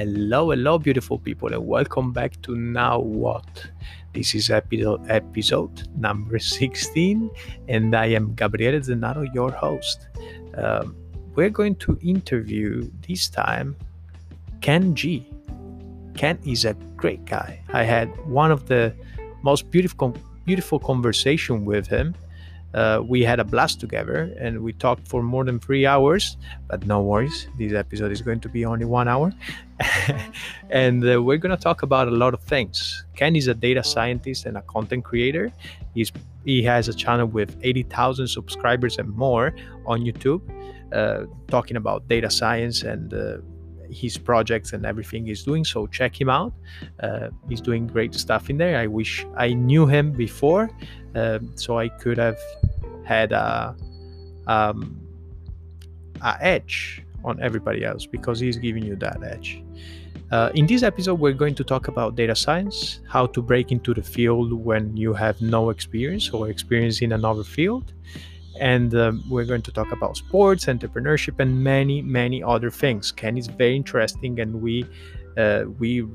Hello, hello, beautiful people, and welcome back to Now What. This is episode, episode number 16, and I am Gabriele Zennaro, your host. Um, we're going to interview this time Ken Jee. Ken is a great guy. I had one of the most beautiful, beautiful conversation with him uh, we had a blast together and we talked for more than three hours but no worries this episode is going to be only one hour. And uh, we're going to talk about a lot of things. Ken is a data scientist and a content creator. He's, he has a channel with 80000 subscribers and more on youtube uh, talking about data science and uh, his projects and everything he's doing so check him out. Uh, he's doing great stuff in there. I wish i knew him before uh, so i could have had a, um, a edge on everybody else because he's giving you that edge. Uh, in this episode, we're going to talk about data science, how to break into the field when you have no experience or experience in another field. And um, we're going to talk about sports, entrepreneurship, and many, many other things. Ken is very interesting, and we uh, we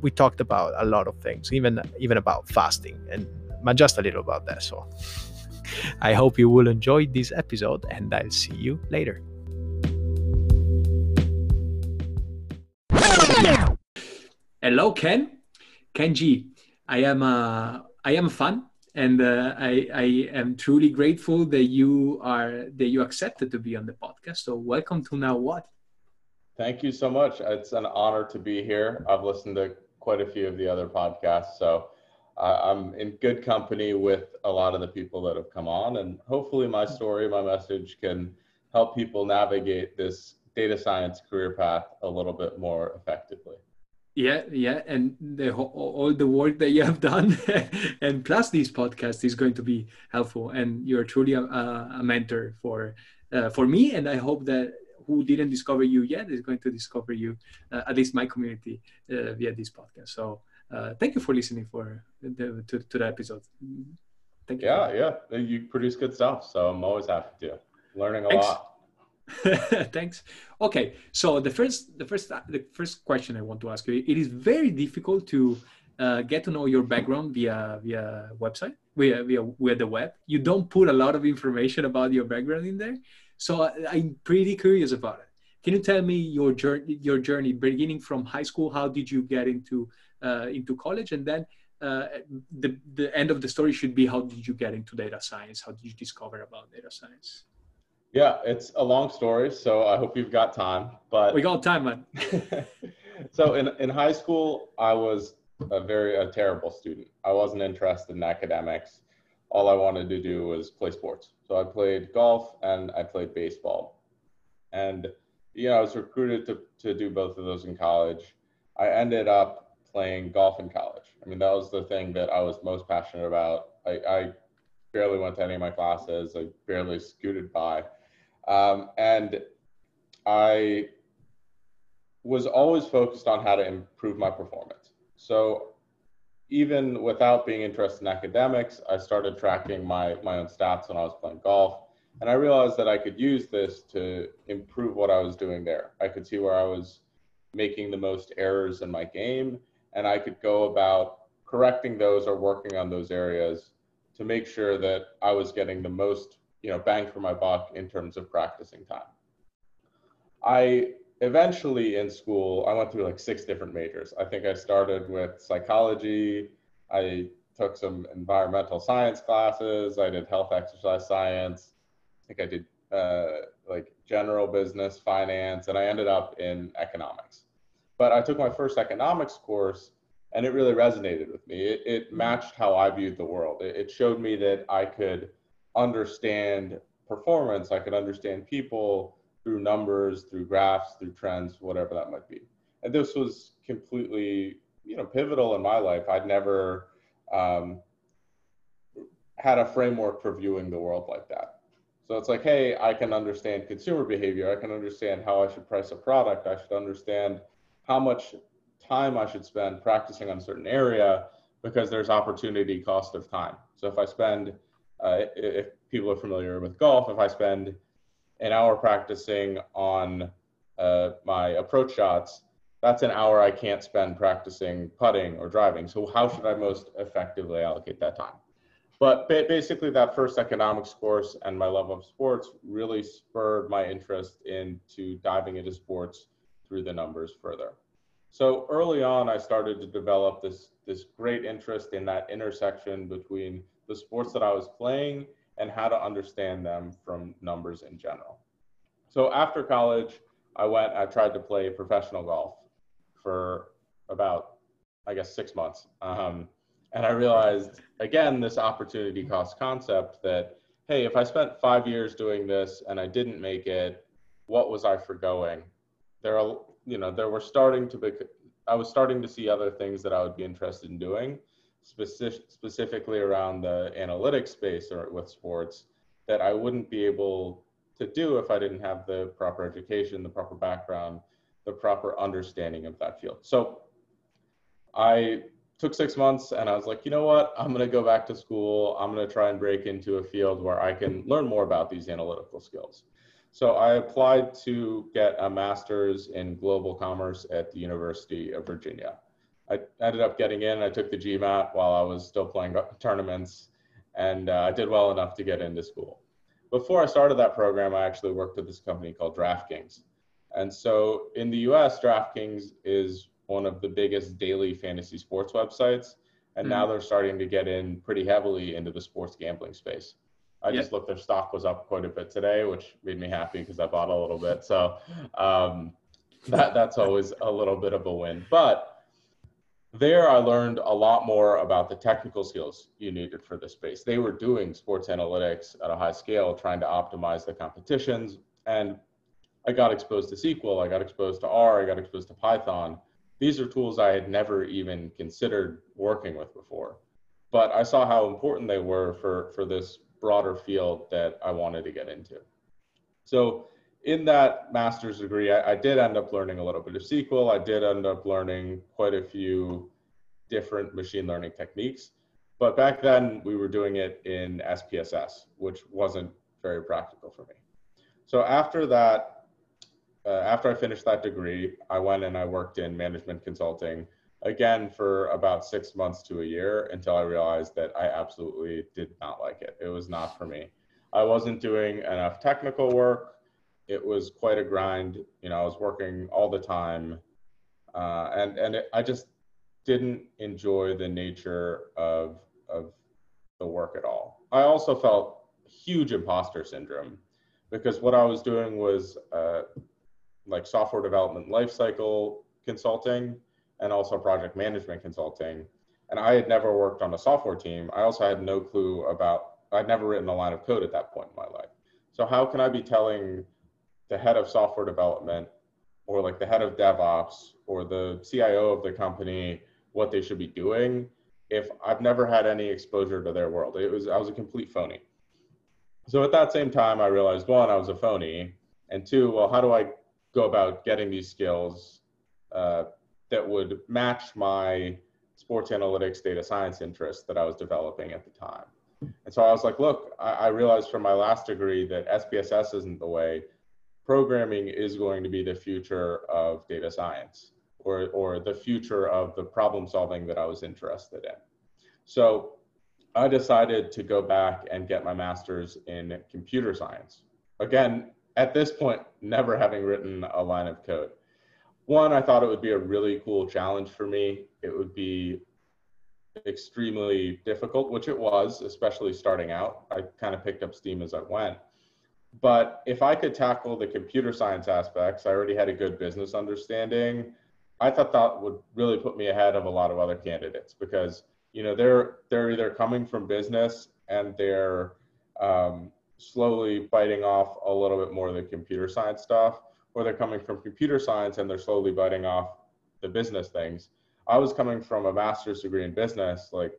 we talked about a lot of things, even even about fasting, and just a little about that. So. I hope you will enjoy this episode, and I'll see you later. Hello, Ken. Kenji, I am uh, I am a fan, and uh, I, I am truly grateful that you are that you accepted to be on the podcast. So welcome to Now What. Thank you so much. It's an honor to be here. I've listened to quite a few of the other podcasts, so I'm in good company with a lot of the people that have come on, and hopefully, my story, my message can help people navigate this data science career path a little bit more effectively. Yeah, yeah, and the, all the work that you have done, and plus this podcast is going to be helpful, and you're truly a, a mentor for uh, for me, and I hope that who didn't discover you yet is going to discover you, uh, at least my community, uh, via this podcast. So uh, thank you for listening for the, to, to the episode. Thank you. Yeah, yeah. You produce good stuff, so I'm always happy to. Learning a Thanks. lot. Thanks. Okay, so the first, the first, the first question I want to ask you: It is very difficult to uh, get to know your background via via website, via via via the web. You don't put a lot of information about your background in there, so I, I'm pretty curious about it. Can you tell me your journey, your journey beginning from high school? How did you get into uh, into college, and then uh, the the end of the story should be how did you get into data science? How did you discover about data science? Yeah, it's a long story, so I hope you've got time. But we got time, man. so in in high school, I was a very a terrible student. I wasn't interested in academics. All I wanted to do was play sports. So I played golf and I played baseball. And you know, I was recruited to to do both of those in college. I ended up playing golf in college. I mean, that was the thing that I was most passionate about. I, I barely went to any of my classes. I barely scooted by. Um, and I was always focused on how to improve my performance. So even without being interested in academics, I started tracking my, my own stats when I was playing golf. And I realized that I could use this to improve what I was doing there. I could see where I was making the most errors in my game and I could go about correcting those or working on those areas to make sure that I was getting the most, you know, bang for my buck in terms of practicing time. I eventually in school, I went through like six different majors. I think I started with psychology. I took some environmental science classes. I did health exercise science. I think I did uh, like general business, finance, and I ended up in economics. But I took my first economics course and it really resonated with me. It, it mm-hmm. matched how I viewed the world. It, it showed me that I could understand performance, I could understand people through numbers, through graphs, through trends, whatever that might be. And this was completely, you know, pivotal in my life. I'd never um, had a framework for viewing the world like that. So it's like, hey, I can understand consumer behavior. I can understand how I should price a product. I should understand how much time I should spend practicing on a certain area because there's opportunity cost of time. So if I spend, uh, if people are familiar with golf, if I spend an hour practicing on uh, my approach shots, that's an hour I can't spend practicing putting or driving. So how should I most effectively allocate that time? But basically, that first economics course and my love of sports really spurred my interest into diving into sports through the numbers further. So early on, I started to develop this, this great interest in that intersection between the sports that I was playing and how to understand them from numbers in general. So after college, I went, I tried to play professional golf for about, I guess, six months. Um, and I realized, again, this opportunity cost concept that, hey, if I spent five years doing this and I didn't make it, what was I forgoing? There are, you know, there were starting to be, I was starting to see other things that I would be interested in doing, specific, specifically around the analytics space or with sports that I wouldn't be able to do if I didn't have the proper education, the proper background, the proper understanding of that field. So I took six months and I was like, you know what? I'm going to go back to school. I'm going to try and break into a field where I can learn more about these analytical skills. So I applied to get a master's in global commerce at the University of Virginia. I ended up getting in. I took the GMAT while I was still playing tournaments, and uh, I did well enough to get into school. Before I started that program, I actually worked at this company called DraftKings. And so in the US, DraftKings is one of the biggest daily fantasy sports websites. And mm now they're starting to get in pretty heavily into the sports gambling space. I yeah. just looked, their stock was up quite a bit today, which made me happy because I bought a little bit. So um, that, that's always a little bit of a win. But there I learned a lot more about the technical skills you needed for this space. They were doing sports analytics at a high scale, trying to optimize the competitions. And I got exposed to SQL, I got exposed to R, I got exposed to Python these are tools I had never even considered working with before. But I saw how important they were for, for this broader field that I wanted to get into. So in that master's degree, I, I, did end up learning a little bit of SQL. I did end up learning quite a few different machine learning techniques. But back then, we were doing it in SPSS, which wasn't very practical for me. So after that, uh, after I finished that degree, I went and I worked in management consulting again for about six months to a year until I realized that I absolutely did not like it. It was not for me. I wasn't doing enough technical work. It was quite a grind. You know, I was working all the time, uh, and and it, I just didn't enjoy the nature of of the work at all. I also felt huge imposter syndrome because what I was doing was uh, like software development lifecycle consulting and also project management consulting. And I had never worked on a software team. I also had no clue about, I'd never written a line of code at that point in my life. So how can I be telling the head of software development or like the head of DevOps or the CIO of the company what they should be doing if I've never had any exposure to their world? It was, I was a complete phony. So at that same time, I realized one, I was a phony, and two, well, how do I go about getting these skills uh, that would match my sports analytics data science interest that I was developing at the time. And so I was like, look, I, I realized from my last degree that SPSS isn't the way. Programming is going to be the future of data science or, or the future of the problem solving that I was interested in. So I decided to go back and get my master's in computer science. Again, at this point, never having written a line of code. One, I thought it would be a really cool challenge for me. It would be extremely difficult, which it was, especially starting out. I kind of picked up steam as I went. But if I could tackle the computer science aspects, I already had a good business understanding. I thought that would really put me ahead of a lot of other candidates because you know they're they're either coming from business and they're um, slowly biting off a little bit more of the computer science stuff, or they're coming from computer science and they're slowly biting off the business things. I was coming from a master's degree in business. Like,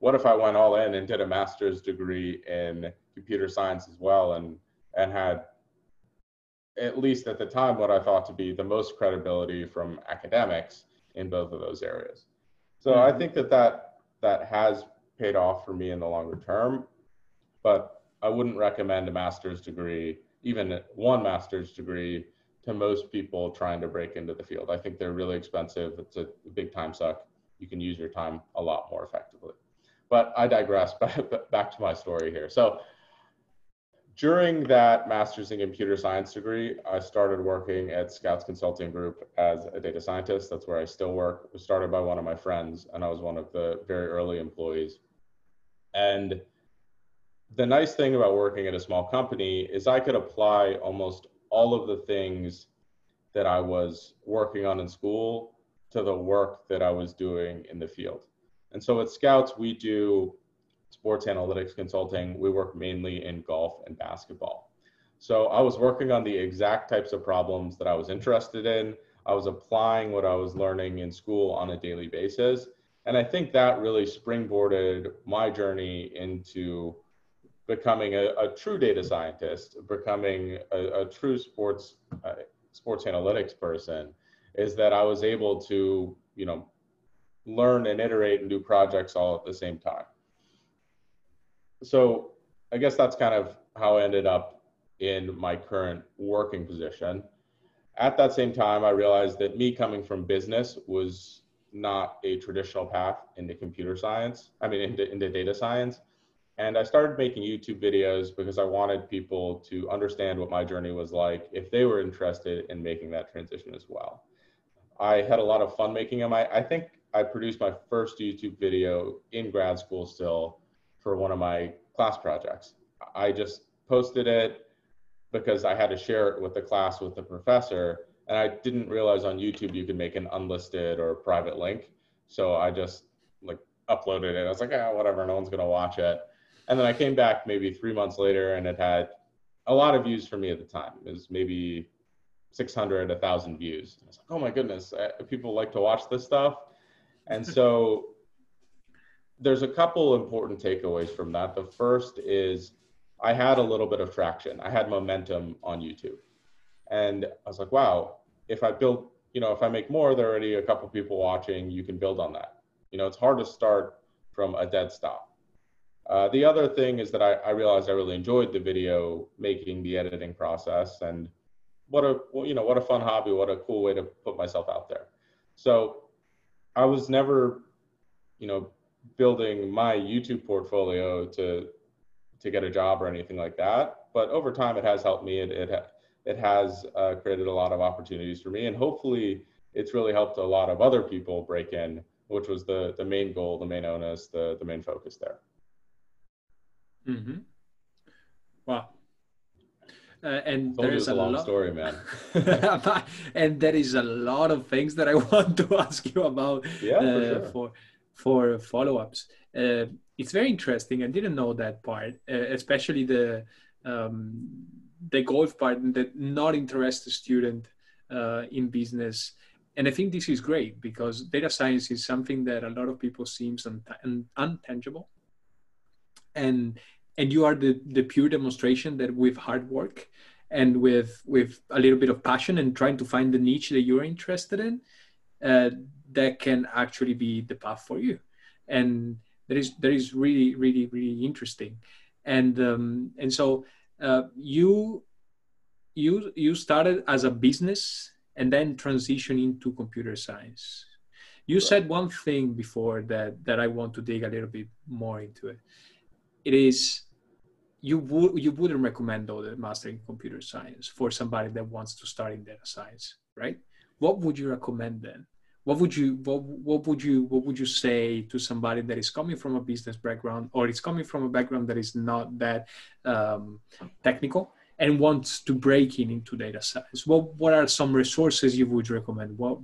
what if I went all in and did a master's degree in computer science as well and and had at least at the time what I thought to be the most credibility from academics in both of those areas. So mm-hmm. I think that that that has paid off for me in the longer term, but I wouldn't recommend a master's degree, even one master's degree, to most people trying to break into the field. I think they're really expensive. It's a big time suck. You can use your time a lot more effectively. But I digress. Back to my story here. So during that master's in computer science degree, I started working at Scouts Consulting Group as a data scientist. That's where I still work. It was started by one of my friends, and I was one of the very early employees. And the nice thing about working at a small company is I could apply almost all of the things that I was working on in school to the work that I was doing in the field. And so at Scouts, we do sports analytics consulting. We work mainly in golf and basketball. So I was working on the exact types of problems that I was interested in. I was applying what I was learning in school on a daily basis. And I think that really springboarded my journey into becoming a, a true data scientist, becoming a, a true sports uh, sports analytics person, is that I was able to you know learn and iterate and do projects all at the same time. So I guess that's kind of how I ended up in my current working position. At that same time, I realized that me coming from business was not a traditional path into computer science, I mean, into, into data science. And I started making YouTube videos because I wanted people to understand what my journey was like if they were interested in making that transition as well. I had a lot of fun making them. I, I think I produced my first YouTube video in grad school still for one of my class projects. I just posted it because I had to share it with the class with the professor. And I didn't realize on YouTube you could make an unlisted or private link. So I just like uploaded it. I was like, ah, whatever, no one's gonna watch it. And then I came back maybe three months later and it had a lot of views for me at the time. It was maybe 600, 1,000 views. I was like, oh my goodness, uh, people like to watch this stuff. And so there's a couple important takeaways from that. The first is I had a little bit of traction. I had momentum on YouTube. And I was like, wow, if I build, you know, if I make more, there are already a couple people watching, you can build on that. You know, it's hard to start from a dead stop. Uh, the other thing is that I, I, realized I really enjoyed the video making, the editing process, and what a you know what a fun hobby, what a cool way to put myself out there. So I was never, you know, building my YouTube portfolio to to get a job or anything like that. But over time, it has helped me. It it, it has uh, created a lot of opportunities for me, and hopefully, it's really helped a lot of other people break in, which was the the main goal, the main onus, the the main focus there. Mm-hmm. Wow. Uh, and there is a, a long lot... story, man. and there is a lot of things that I want to ask you about yeah, uh, for, sure. for, for follow-ups. Uh, it's very interesting. I didn't know that part, uh, especially the um, the golf part. that not interested student uh, in business, and I think this is great because data science is something that a lot of people seems un- un- untangible and and you are the the pure demonstration that with hard work and with with a little bit of passion and trying to find the niche that you're interested in uh, that can actually be the path for you. And that is that is really really really interesting. And um, and so uh, you you you started as a business and then transition into computer science. You right. said one thing before that that i want to dig a little bit more into it it is you would you wouldn't recommend though the master in computer science for somebody that wants to start in data science right? What would you recommend then? What would you what, what would you what would you say to somebody that is coming from a business background or is coming from a background that is not that um, technical and wants to break in into data science? What what are some resources you would recommend? What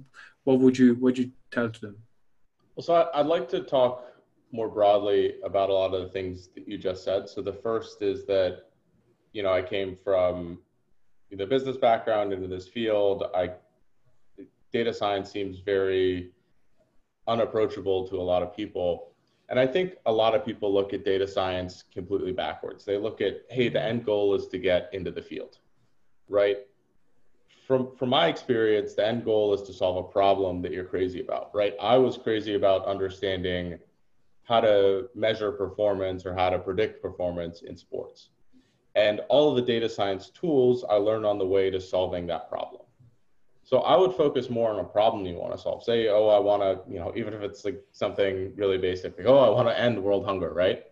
what would you what would you tell to them? Well so i'd like to talk more broadly about a lot of the things that you just said. So the first is that, you know, I came from the business background into this field. I data science seems very unapproachable to a lot of people. And I think a lot of people look at data science completely backwards. They look at, hey, the end goal is to get into the field, right? From, from my experience, the end goal is to solve a problem that you're crazy about, right? I was crazy about understanding how to measure performance or how to predict performance in sports. And all of the data science tools I learned on the way to solving that problem. So I would focus more on a problem you want to solve. Say, oh, I want to, you know, even if it's like something really basic, like, oh, I want to end world hunger, right?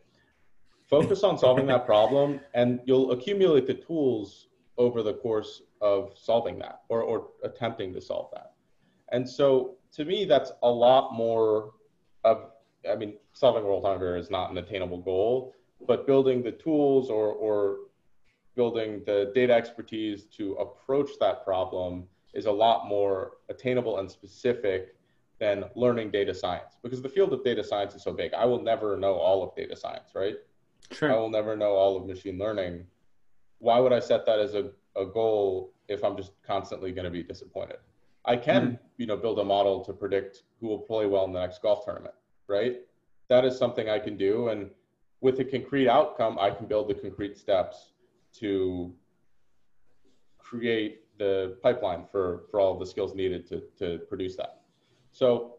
Focus on solving that problem and you'll accumulate the tools over the course of solving that or, or attempting to solve that. And so to me, that's a lot more of, I mean, solving world hunger is not an attainable goal, but building the tools or, or building the data expertise to approach that problem is a lot more attainable and specific than learning data science because the field of data science is so big. I will never know all of data science, right? Sure. I will never know all of machine learning. Why would I set that as a, a goal if I'm just constantly going to be disappointed? I can, mm-hmm. you know, build a model to predict who will play well in the next golf tournament, right? That is something I can do. And with a concrete outcome, I can build the concrete steps to create the pipeline for, for all the skills needed to, to produce that. So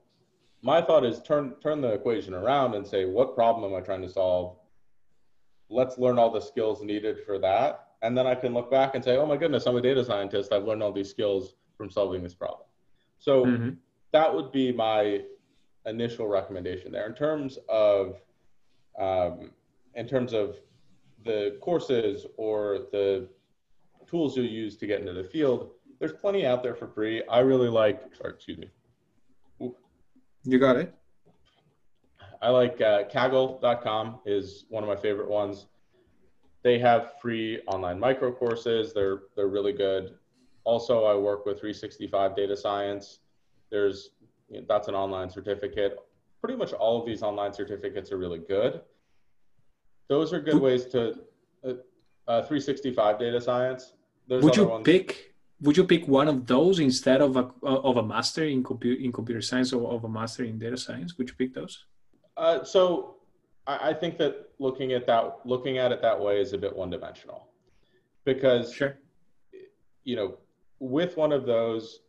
my thought is turn, turn the equation around and say, what problem am I trying to solve? Let's learn all the skills needed for that. And then I can look back and say, oh my goodness, I'm a data scientist. I've learned all these skills from solving this problem. So mm-hmm. that would be my initial recommendation there. In terms of, um, in terms of the courses or the tools you'll use to get into the field, there's plenty out there for free. I really like, sorry, excuse me. Ooh. You got it. I like uh, Kaggle.com is one of my favorite ones. They have free online micro courses. They're they're really good. Also, I work with 365 Data Science. There's that's an online certificate. Pretty much all of these online certificates are really good. Those are good ways to uh, uh, 365 data science. There's would you ones. pick? Would you pick one of those instead of a of a master in computer in computer science or of a master in data science? Would you pick those? Uh, so I, I think that looking at that looking at it that way is a bit one dimensional, because sure. you know with one of those,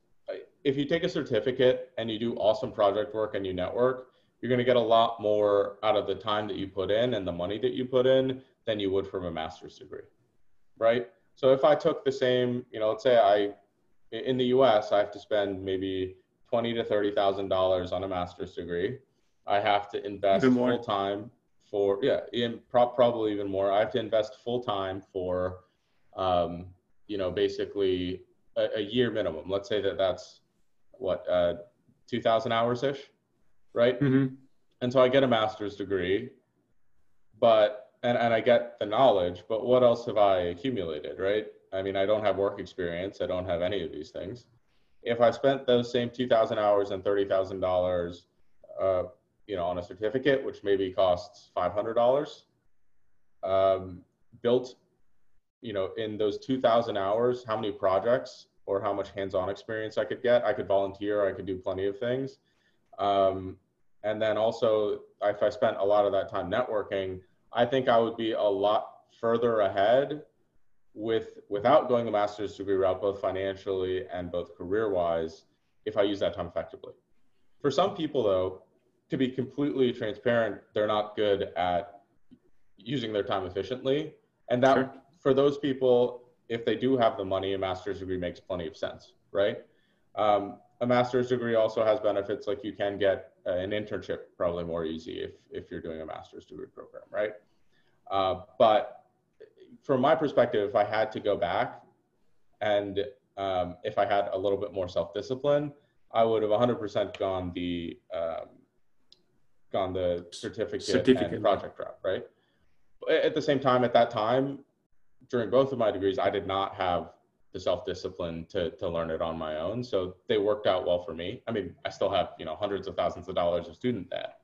if you take a certificate and you do awesome project work and you network, you're going to get a lot more out of the time that you put in and the money that you put in than you would from a master's degree, right? So if I took the same, you know, let's say I, in the U.S., I have to spend maybe twenty to thirty thousand dollars on a master's degree. I have to invest full time for yeah, in pro- probably even more. I have to invest full time for, um, you know, basically a, a, year minimum. Let's say that that's what uh, two thousand hours ish right? Mm-hmm. And so I get a master's degree, but and, and I get the knowledge, but what else have I accumulated, right? I mean, I don't have work experience. I don't have any of these things. If I spent those same 2,000 hours and $30,000, uh, you know, on a certificate, which maybe costs $500, um, built, you know, in those 2,000 hours, how many projects or how much hands-on experience I could get? I could volunteer. I could do plenty of things. Um, and then also if i spent a lot of that time networking i think i would be a lot further ahead with without going the master's degree route both financially and both career wise if i use that time effectively for some people though to be completely transparent they're not good at using their time efficiently and that sure. for those people if they do have the money a master's degree makes plenty of sense right um, a master's degree also has benefits like you can get uh, an internship probably more easy if, if you're doing a master's degree program, right? Uh, but from my perspective, if I had to go back and um, if I had a little bit more self-discipline, I would have 100% gone the um, gone the certificate, certificate and project route, right? At the same time, at that time, during both of my degrees, I did not have the self-discipline to to learn it on my own. So they worked out well for me. I mean, I still have you know hundreds of thousands of dollars of student debt,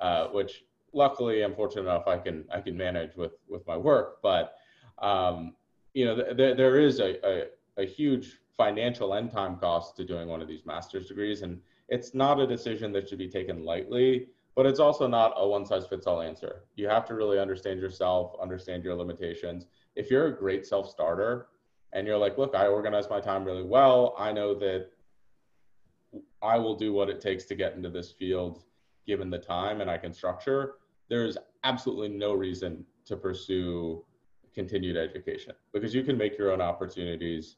uh, which luckily I'm fortunate enough I can I can manage with with my work. But um, you know, th- th- there is a, a a huge financial and time cost to doing one of these master's degrees, and it's not a decision that should be taken lightly. But it's also not a one size fits all answer. You have to really understand yourself, understand your limitations. If you're a great self starter, and you're like, look, I organize my time really well. I know that I will do what it takes to get into this field given the time and I can structure. There's absolutely no reason to pursue continued education because you can make your own opportunities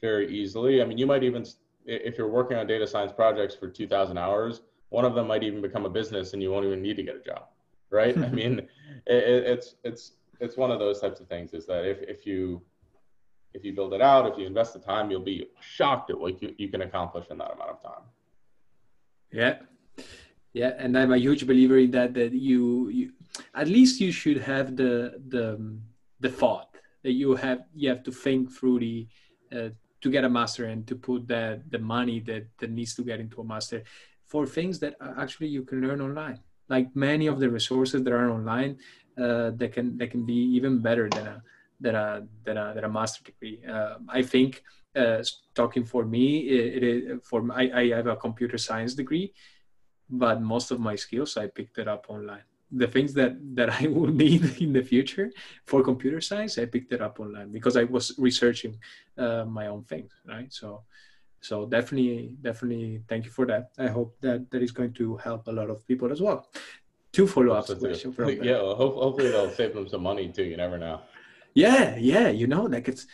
very easily. I mean, you might even if you're working on data science projects for 2000 hours one of them might even become a business and you won't even need to get a job right i mean it, it's it's it's one of those types of things is that if, if you if you build it out if you invest the time you'll be shocked at what you, you can accomplish in that amount of time. Yeah. Yeah and i'm a huge believer in that that you, you at least you should have the the the thought that you have you have to think through the uh, to get a master and to put that the money that that needs to get into a master for things that actually you can learn online. Like many of the resources that are online uh, that can that can be even better than a than a than a, than a master degree uh, i think uh, talking for me it, for I, I have a computer science degree but most of my skills i picked it up online the things that that I will need in the future for computer science, I picked it up online because I was researching uh, my own things, right? So, so definitely, definitely, thank you for that. I hope that that is going to help a lot of people as well. Two follow-ups questions. Yeah, well, hopefully they'll save them some money too. You never know. Yeah, yeah, you know, like it's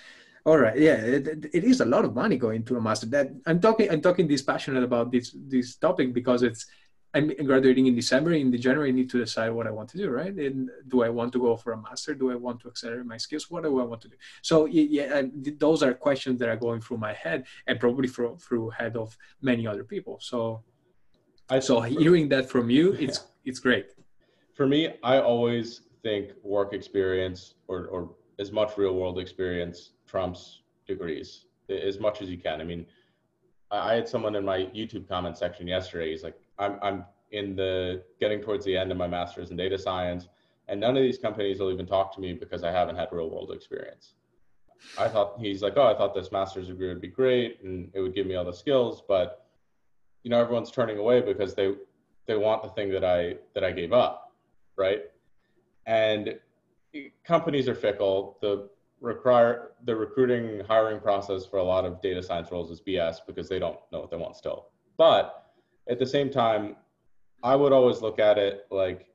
all right. Yeah, it, it is a lot of money going to a master. That I'm talking, I'm talking this passionate about this this topic because it's I'm graduating in December. In the January, I need to decide what I want to do, right? And do I want to go for a master? Do I want to accelerate my skills? What do I want to do? So yeah, those are questions that are going through my head and probably through through head of many other people. So, I, so hearing that from you, it's. it's great. For me, I always think work experience or or as much real world experience trumps degrees as much as you can. I mean, I had someone in my YouTube comment section yesterday. He's like, I'm, I'm in the getting towards the end of my master's in data science, and none of these companies will even talk to me because I haven't had real world experience. I thought he's like, oh, I thought this master's degree would be great and it would give me all the skills, but you know, everyone's turning away because they they want the thing that I that I gave up, right? And companies are fickle. The require the recruiting hiring process for a lot of data science roles is BS because they don't know what they want still. But at the same time, I would always look at it like,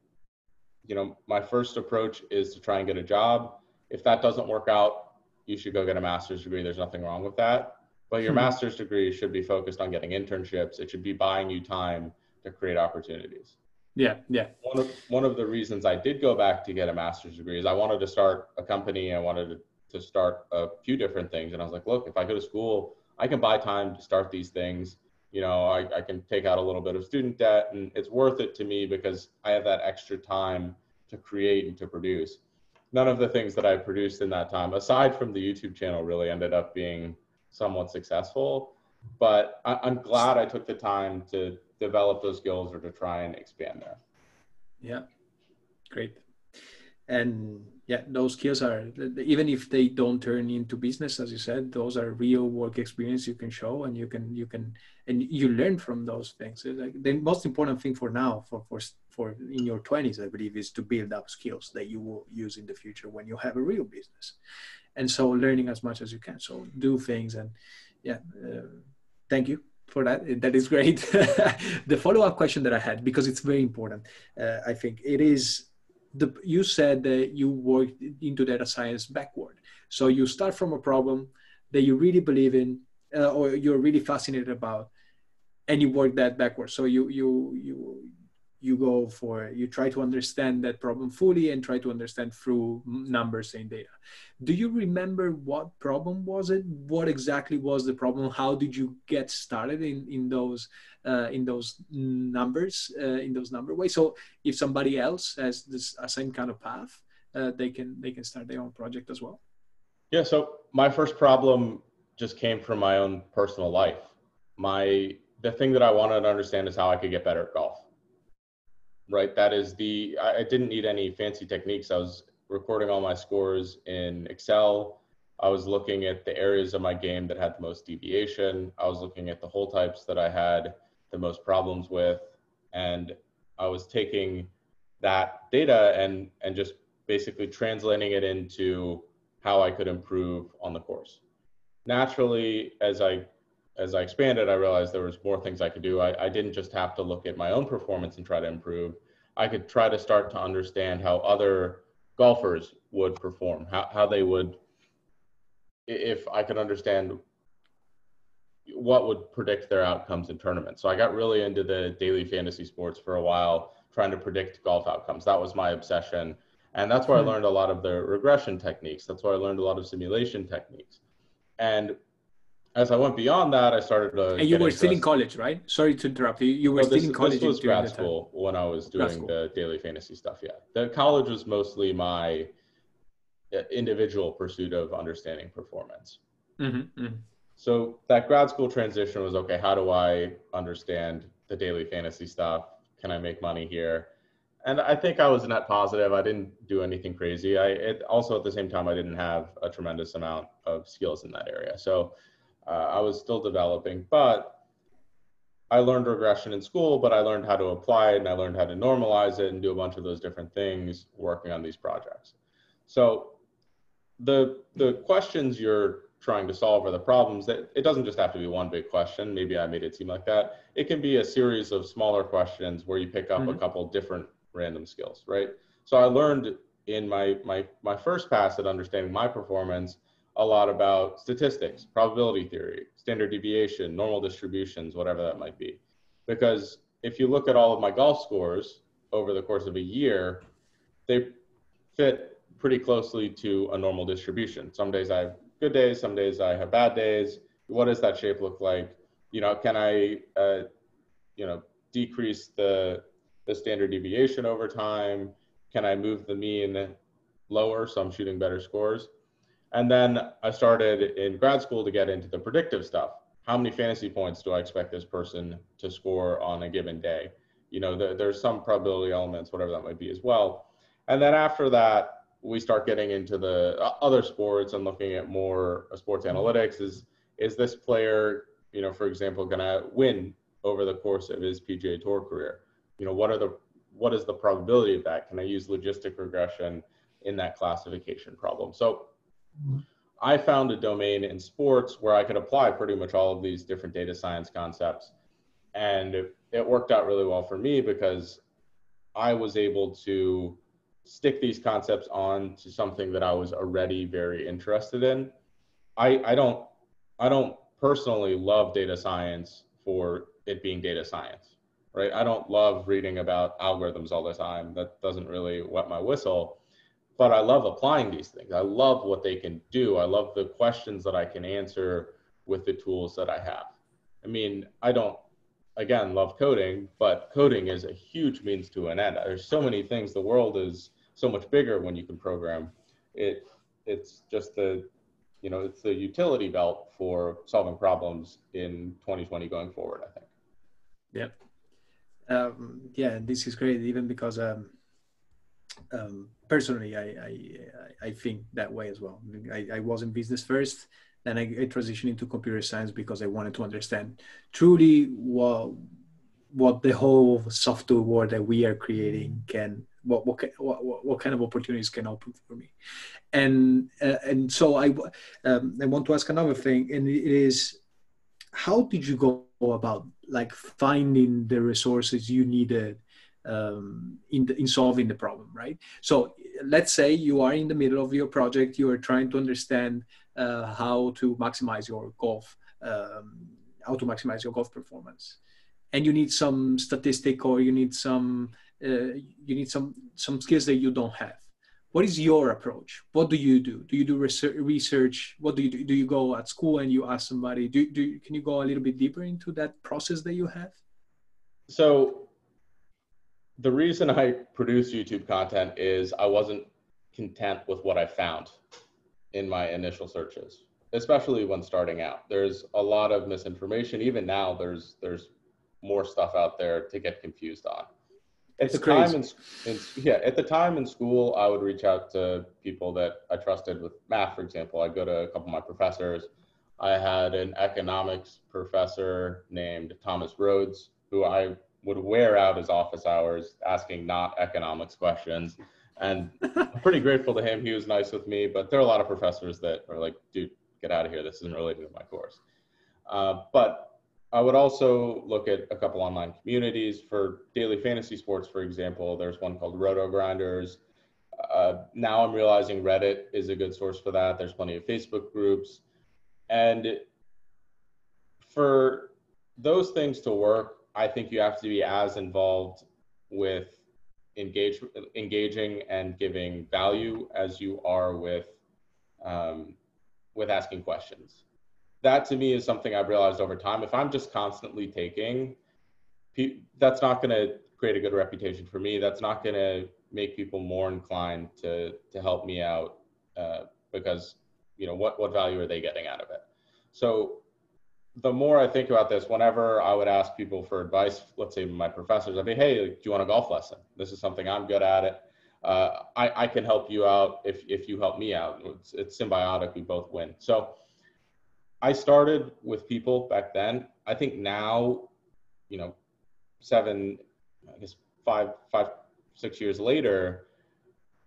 you know, my first approach is to try and get a job. If that doesn't work out, you should go get a master's degree. There's nothing wrong with that. But your hmm. master's degree should be focused on getting internships. It should be buying you time to create opportunities. Yeah, yeah. One of one of the reasons I did go back to get a master's degree is I wanted to start a company. I wanted to, to start a few different things, and I was like, look, if I go to school, I can buy time to start these things you know, I, I can take out a little bit of student debt and it's worth it to me because I have that extra time to create and to produce. None of the things that I produced in that time, aside from the YouTube channel, really ended up being somewhat successful. But I, I'm glad I took the time to develop those skills or to try and expand there. Yeah, great. And yeah those skills are even if they don't turn into business as you said those are real work experience you can show and you can you can and you learn from those things. Like the most important thing for now for for for in your 20s i believe is to build up skills that you will use in the future when you have a real business. And so learning as much as you can. So do things and yeah uh, thank you for that that is great the follow-up question that i had because it's very important uh, i think it is the, you said that you worked into data science backward. So you start from a problem that you really believe in uh, or you're really fascinated about, and you work that backward. So you you you you go for you try to understand that problem fully and try to understand through numbers and data. Do you remember what problem was it? What exactly was the problem? How did you get started in in those uh, in those numbers uh, in those number ways? So if somebody else has this same kind of path uh, they can they can start their own project as well. Yeah so my first problem just came from my own personal life. My the thing that i wanted to understand is how i could get better at golf right? That is the, I, didn't need any fancy techniques. I was recording all my scores in Excel. I was looking at the areas of my game that had the most deviation. I was looking at the hole types that I had the most problems with. And I was taking that data and, and just basically translating it into how I could improve on the course. Naturally, as I as I expanded, I realized there was more things I could do. I, I didn't just have to look at my own performance and try to improve. I could try to start to understand how other golfers would perform, how, how they would, if I could understand what would predict their outcomes in tournaments. So I got really into the daily fantasy sports for a while, trying to predict golf outcomes. That was my obsession. And that's where mm-hmm. I learned a lot of the regression techniques. That's where I learned a lot of simulation techniques. And as I went beyond that, I started to. And you were still in college, right? Sorry to interrupt you. You were no, still in college. This was grad school when I was doing the daily fantasy stuff. Yeah, the college was mostly my uh, individual pursuit of understanding performance. Mm-hmm, mm-hmm. So that grad school transition was okay. How do I understand the daily fantasy stuff? Can I make money here? And I think I was net positive. I didn't do anything crazy. I it, also at the same time I didn't have a tremendous amount of skills in that area. So uh, I was still developing, but I learned regression in school, but I learned how to apply it and I learned how to normalize it and do a bunch of those different things working on these projects. So the the questions you're trying to solve or the problems that it doesn't just have to be one big question. Maybe I made it seem like that. It can be a series of smaller questions where you pick up mm-hmm. a couple different random skills, right? So I learned in my my my first pass at understanding my performance a lot about statistics, probability theory, standard deviation, normal distributions, whatever that might be. Because if you look at all of my golf scores over the course of a year, they fit pretty closely to a normal distribution. Some days I have good days, some days I have bad days. What does that shape look like? You know, can I, uh, you know, decrease the the standard deviation over time? Can I move the mean lower so I'm shooting better scores? And then I started in grad school to get into the predictive stuff. How many fantasy points do I expect this person to score on a given day? You know, the, there's some probability elements, whatever that might be as well. And then after that, we start getting into the uh, other sports and looking at more uh, sports analytics. Is is this player, you know, for example, going to win over the course of his PGA Tour career? You know, what are the what is the probability of that? Can I use logistic regression in that classification problem? So I found a domain in sports where I could apply pretty much all of these different data science concepts. And it, worked out really well for me because I was able to stick these concepts on to something that I was already very interested in. I, I don't I don't personally love data science for it being data science, right? I don't love reading about algorithms all the time. That doesn't really wet my whistle but I love applying these things. I love what they can do. I love the questions that I can answer with the tools that I have. I mean, I don't, again, love coding, but coding is a huge means to an end. There's so many things. The world is so much bigger when you can program. It, it's just the, you know, it's the utility belt for solving problems in 2020 going forward. I think. Yep. Um, yeah, this is great, even because um, um, personally, I, I, I think that way as well. I, I was in business first, then I, I transitioned into computer science because I wanted to understand truly what what the whole software world that we are creating can what what what, what kind of opportunities can open for me and uh, and so i um, i want to ask another thing and it is how did you go about like finding the resources you needed um, in, the, in solving the problem, right? So let's say you are in the middle of your project, you are trying to understand uh, how to maximize your golf, um, how to maximize your golf performance, and you need some statistic or you need some uh, you need some some skills that you don't have. What is your approach? What do you do? Do you do research? What do you do? Do you go at school and you ask somebody? Do, do can you go a little bit deeper into that process that you have? So the reason I produce YouTube content is I wasn't content with what I found in my initial searches, especially when starting out. There's a lot of misinformation. Even now, there's there's more stuff out there to get confused on. At it's the crazy. time in, in, yeah, at the time in school, I would reach out to people that I trusted with math, for example. I go to a couple of my professors. I had an economics professor named Thomas Rhodes, who I would wear out his office hours asking not economics questions. And I'm pretty grateful to him. He was nice with me, but there are a lot of professors that are like, dude, get out of here. This isn't related to my course. Uh, but I would also look at a couple online communities for daily fantasy sports, for example. There's one called Roto Grinders. Uh, now I'm realizing Reddit is a good source for that. There's plenty of Facebook groups. And for those things to work, I think you have to be as involved with engage, engaging and giving value as you are with um, with asking questions. That to me is something I've realized over time. If I'm just constantly taking, that's not going to create a good reputation for me. That's not going to make people more inclined to to help me out uh, because you know what what value are they getting out of it? So the more I think about this, whenever I would ask people for advice, let's say my professors, I'd be, hey, do you want a golf lesson? This is something I'm good at it. Uh, I, I can help you out if, if you help me out. It's, it's symbiotic, we both win. So I started with people back then. I think now, you know, seven, I guess five, five, six years later,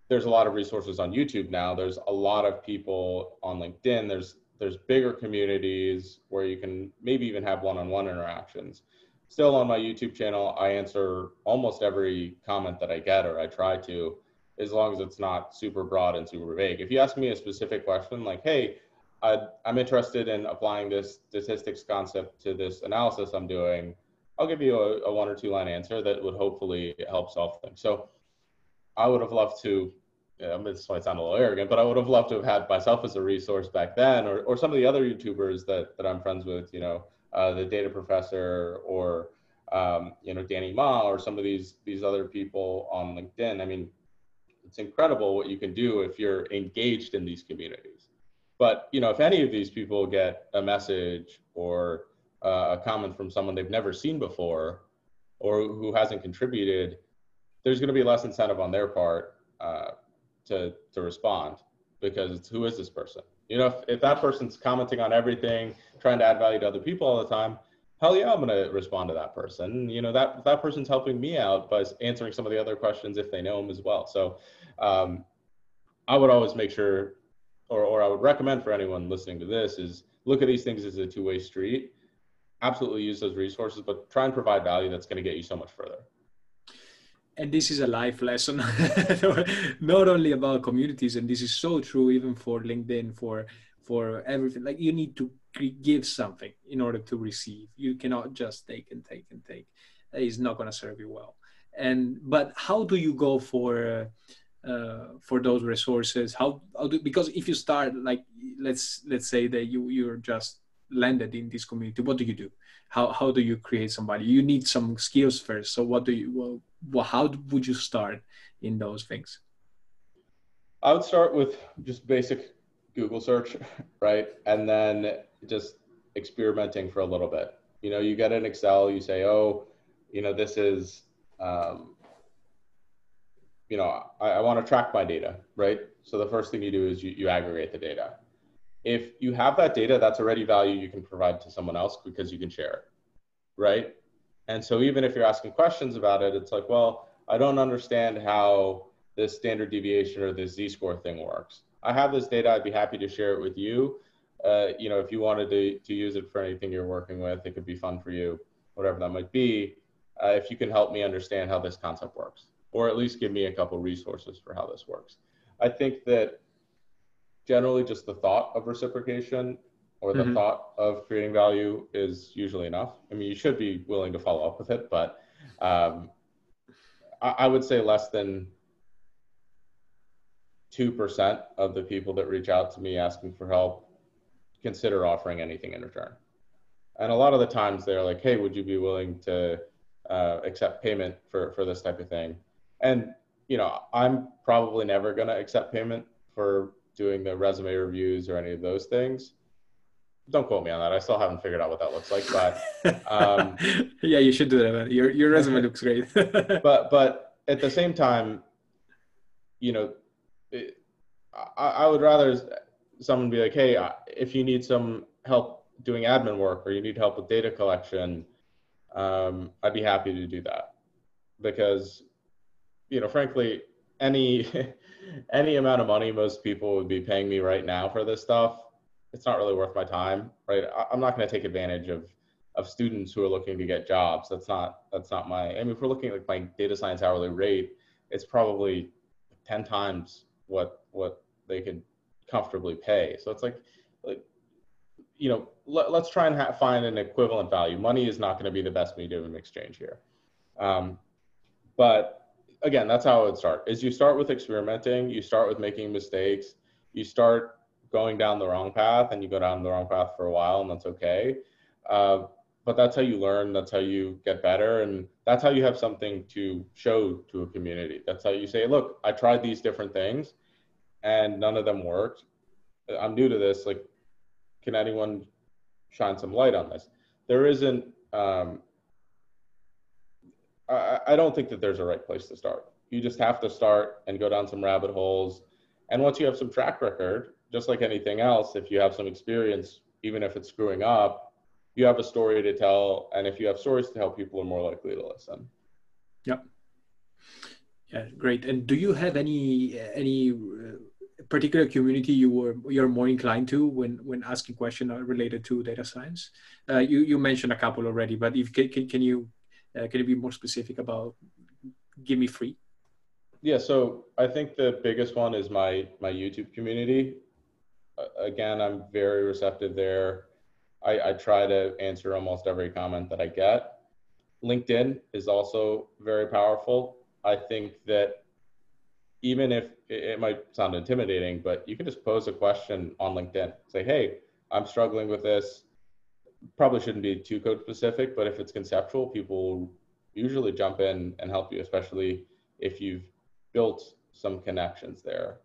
there's a lot of resources on YouTube now. There's a lot of people on LinkedIn. There's there's bigger communities where you can maybe even have one-on-one interactions. Still on my youtube channel i answer almost every comment that i get or i try to as long as it's not super broad and super vague. If you ask me a specific question like hey i am interested in applying this statistics concept to this analysis i'm doing i'll give you a, a one or two line answer that would hopefully help solve things. So i would have loved to yeah, this might sound a little arrogant, but I would have loved to have had myself as a resource back then, or, or some of the other YouTubers that, that I'm friends with, you know, uh, the data professor or, um, you know, Danny Ma or some of these, these other people on LinkedIn. I mean, it's incredible what you can do if you're engaged in these communities. But, you know, if any of these people get a message or uh, a comment from someone they've never seen before or who hasn't contributed, there's going to be less incentive on their part uh, to to respond because who is this person? You know, if, if that person's commenting on everything, trying to add value to other people all the time, hell yeah, I'm gonna respond to that person. You know, that that person's helping me out by answering some of the other questions if they know them as well. So um, I would always make sure, or or I would recommend for anyone listening to this is look at these things as a two-way street. Absolutely use those resources, but try and provide value that's to get you so much further and this is a life lesson. Not only about communities and this is so true even for linkedin for for everything. Like you need to give something in order to receive. You cannot just take and take and take. It's not going to serve you well. And but how do you go for uh, for those resources? How, how do, because if you start like let's let's say that you you're just landed in this community what do you do? How how do you create somebody you need some skills first. So what do you well, well how would you start in those things? I would start with just basic google search right? And then just experimenting for a little bit. You know you get an excel you say oh you know this is um, you know i, I want to track my data right? So the first thing you do is you, you aggregate the data. If you have that data, that's already value you can provide to someone else because you can share it, right? And so even if you're asking questions about it, it's like, well, I don't understand how this standard deviation or this z-score thing works. I have this data. I'd be happy to share it with you. Uh, you know, if you wanted to, to use it for anything you're working with, it could be fun for you, whatever that might be. Uh, if you can help me understand how this concept works, or at least give me a couple resources for how this works. I think that generally just the thought of reciprocation or the mm-hmm. thought of creating value is usually enough. I mean, you should be willing to follow up with it, but um, I, I, would say less than 2% of the people that reach out to me asking for help consider offering anything in return. And a lot of the times they're like, hey, would you be willing to uh, accept payment for, for this type of thing? And, you know, I'm probably never going to accept payment for doing the resume reviews or any of those things. Don't quote me on that. I still haven't figured out what that looks like, but um, yeah, you should do that. Your your resume looks great. but but at the same time, you know, it, I, I would rather someone be like, hey, if you need some help doing admin work or you need help with data collection, um, I'd be happy to do that because, you know, frankly, any any amount of money most people would be paying me right now for this stuff, it's not really worth my time, right? I'm not going to take advantage of of students who are looking to get jobs. That's not that's not my. I mean, if we're looking at like my data science hourly rate, it's probably ten times what what they could comfortably pay. So it's like like you know, let, us try and ha- find an equivalent value. Money is not going to be the best medium of exchange here. Um, but again, that's how it would start is you start with experimenting, you start with making mistakes, you start going down the wrong path and you go down the wrong path for a while and that's okay. Uh, but that's how you learn. That's how you get better. And that's how you have something to show to a community. That's how you say, look, I tried these different things and none of them worked. I'm new to this. Like, can anyone shine some light on this? There isn't, um, I, I don't think that there's a right place to start. You just have to start and go down some rabbit holes. And once you have some track record, just like anything else, if you have some experience, even if it's screwing up, you have a story to tell. And if you have stories to tell, people are more likely to listen. Yep. Yeah, great. And do you have any any uh, particular community you were you're more inclined to when when asking questions related to data science? Uh, you you mentioned a couple already, but if can can, can you uh, can you be more specific about? Give me free. Yeah, so I think the biggest one is my my YouTube community. Again, I'm very receptive there. I, I try to answer almost every comment that I get. LinkedIn is also very powerful. I think that even if it might sound intimidating, but you can just pose a question on LinkedIn. Say, hey, I'm struggling with this. Probably shouldn't be too code specific, but if it's conceptual, people usually jump in and help you, especially if you've built some connections there.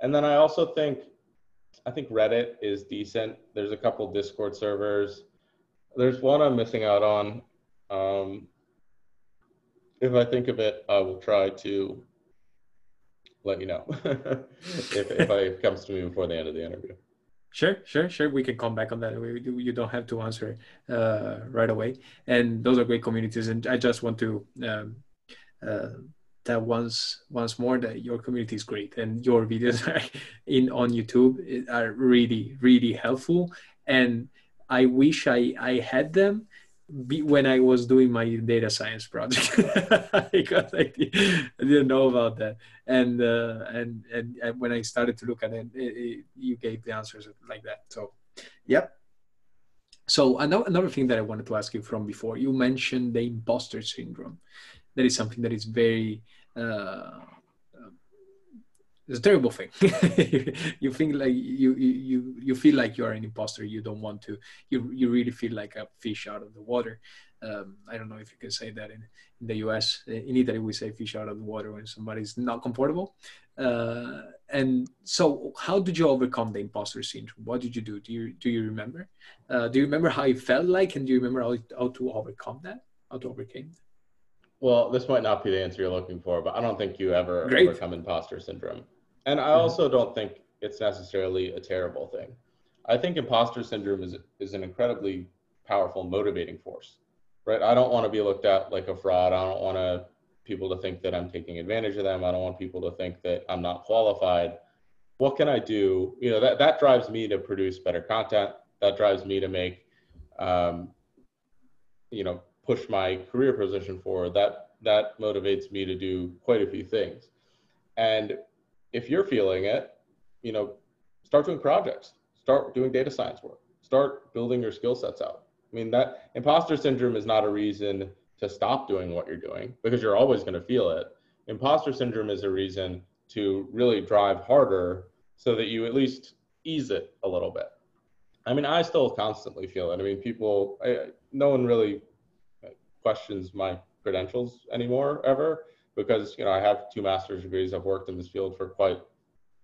And then I also think, I think Reddit is decent. There's a couple Discord servers. There's one I'm missing out on. Um, if I think of it, I will try to let you know if, if it comes to me before the end of the interview. Sure, sure, sure. We can come back on that. We, you don't have to answer uh, right away. And those are great communities. And I just want to um, uh, that once once more that your community is great and your videos are in on YouTube are really really helpful. And I wish I I had them be, when I was doing my data science project because I, did, not know about that. And, uh, and, and and when I started to look at it, it, it, you gave the answers like that. So, yep. So another another thing that I wanted to ask you from before, you mentioned the imposter syndrome. That is something that is very uh, it's a terrible thing. You think like you you you feel like you are an imposter. You don't want to you you really feel like a fish out of the water. Um, i don't know if you can say that in, in the us in italy we say fish out of the water when somebody's not comfortable. Uh, and so how did you overcome the imposter syndrome? What did you do? Do you do you remember? Uh, do you remember how it felt like? And do you remember how, how to overcome that? How to overcome that well, this might not be the answer you're looking for, but I don't think you ever Great. overcome imposter syndrome. And I mm-hmm. also don't think it's necessarily a terrible thing. I think imposter syndrome is, is an incredibly powerful motivating force, right? I don't want to be looked at like a fraud. I don't want to, people to think that I'm taking advantage of them. I don't want people to think that I'm not qualified. What can I do? You know, that, that drives me to produce better content. That drives me to make, um, you know, push my career position forward. That, that motivates me to do quite a few things. And if you're feeling it, you know, start doing projects, start doing data science work, start building your skill sets out. I mean, that imposter syndrome is not a reason to stop doing what you're doing because you're always going to feel it. Imposter syndrome is a reason to really drive harder so that you at least ease it a little bit. I mean, I still constantly feel it. I mean, people, I, no one really questions my credentials anymore ever because you know I have two master's degrees. I've worked in this field for quite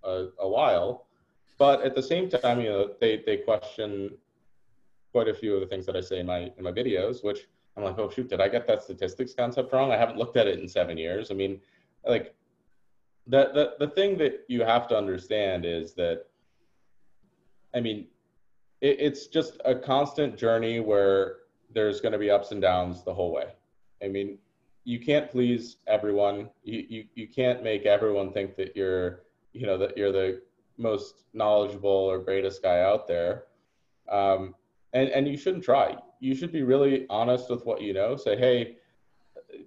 a, a while, but at the same time, you know, they they question quite a few of the things that I say in my in my videos, which I'm like, oh shoot, did I get that statistics concept wrong? I haven't looked at it in seven years. I mean, like the the the thing that you have to understand is that, I mean, it, it's just a constant journey where there's going to be ups and downs the whole way. I mean, you can't please everyone. You, you, you can't make everyone think that you're, you know, that you're the most knowledgeable or greatest guy out there. Um, and, and you shouldn't try. You should be really honest with what you know. Say, hey,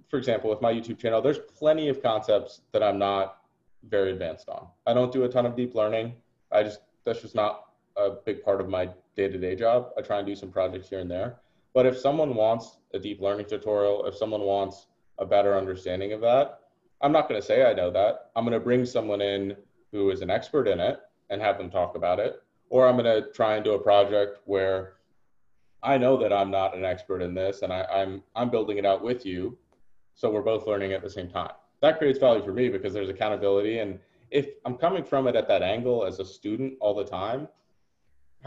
for example, with my YouTube channel, there's plenty of concepts that I'm not very advanced on. I don't do a ton of deep learning. I just, that's just not a big part of my day-to-day job. I try and do some projects here and there. But if someone wants a deep learning tutorial, if someone wants a better understanding of that, I'm not going to say I know that. I'm going to bring someone in who is an expert in it and have them talk about it. Or I'm going to try and do a project where I know that I'm not an expert in this and I, I'm, I'm building it out with you. So we're both learning at the same time. That creates value for me because there's accountability. And if I'm coming from it at that angle as a student all the time,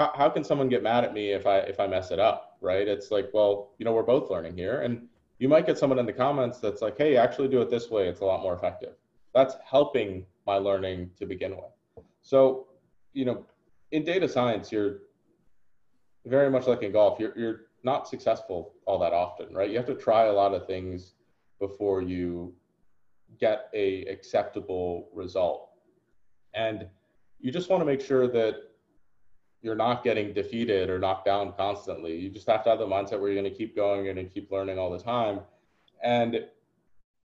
how, how can someone get mad at me if I if I mess it up, right? It's like, well, you know, we're both learning here. And you might get someone in the comments that's like, hey, actually do it this way. It's a lot more effective. That's helping my learning to begin with. So, you know, in data science, you're very much like in golf, you're, you're not successful all that often, right? You have to try a lot of things before you get a acceptable result. And you just want to make sure that you're not getting defeated or knocked down constantly. You just have to have the mindset where you're going to keep going, to keep learning all the time. And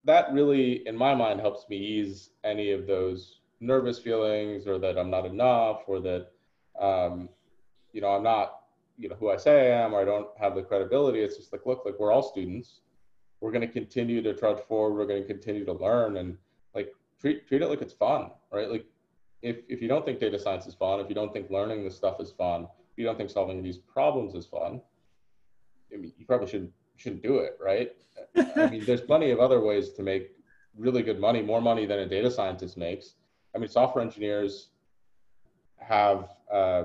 that really, in my mind, helps me ease any of those nervous feelings or that I'm not enough or that, um, you know, I'm not, you know, who I say I am or I don't have the credibility. It's just like, look, like we're all students. We're going to continue to trudge forward. We're going to continue to learn and like treat, treat it like it's fun, right? Like if, if you don't think data science is fun, if you don't think learning this stuff is fun, if you don't think solving these problems is fun, I mean, you probably shouldn't shouldn't do it, right? I mean, there's plenty of other ways to make really good money, more money than a data scientist makes. I mean, software engineers have uh,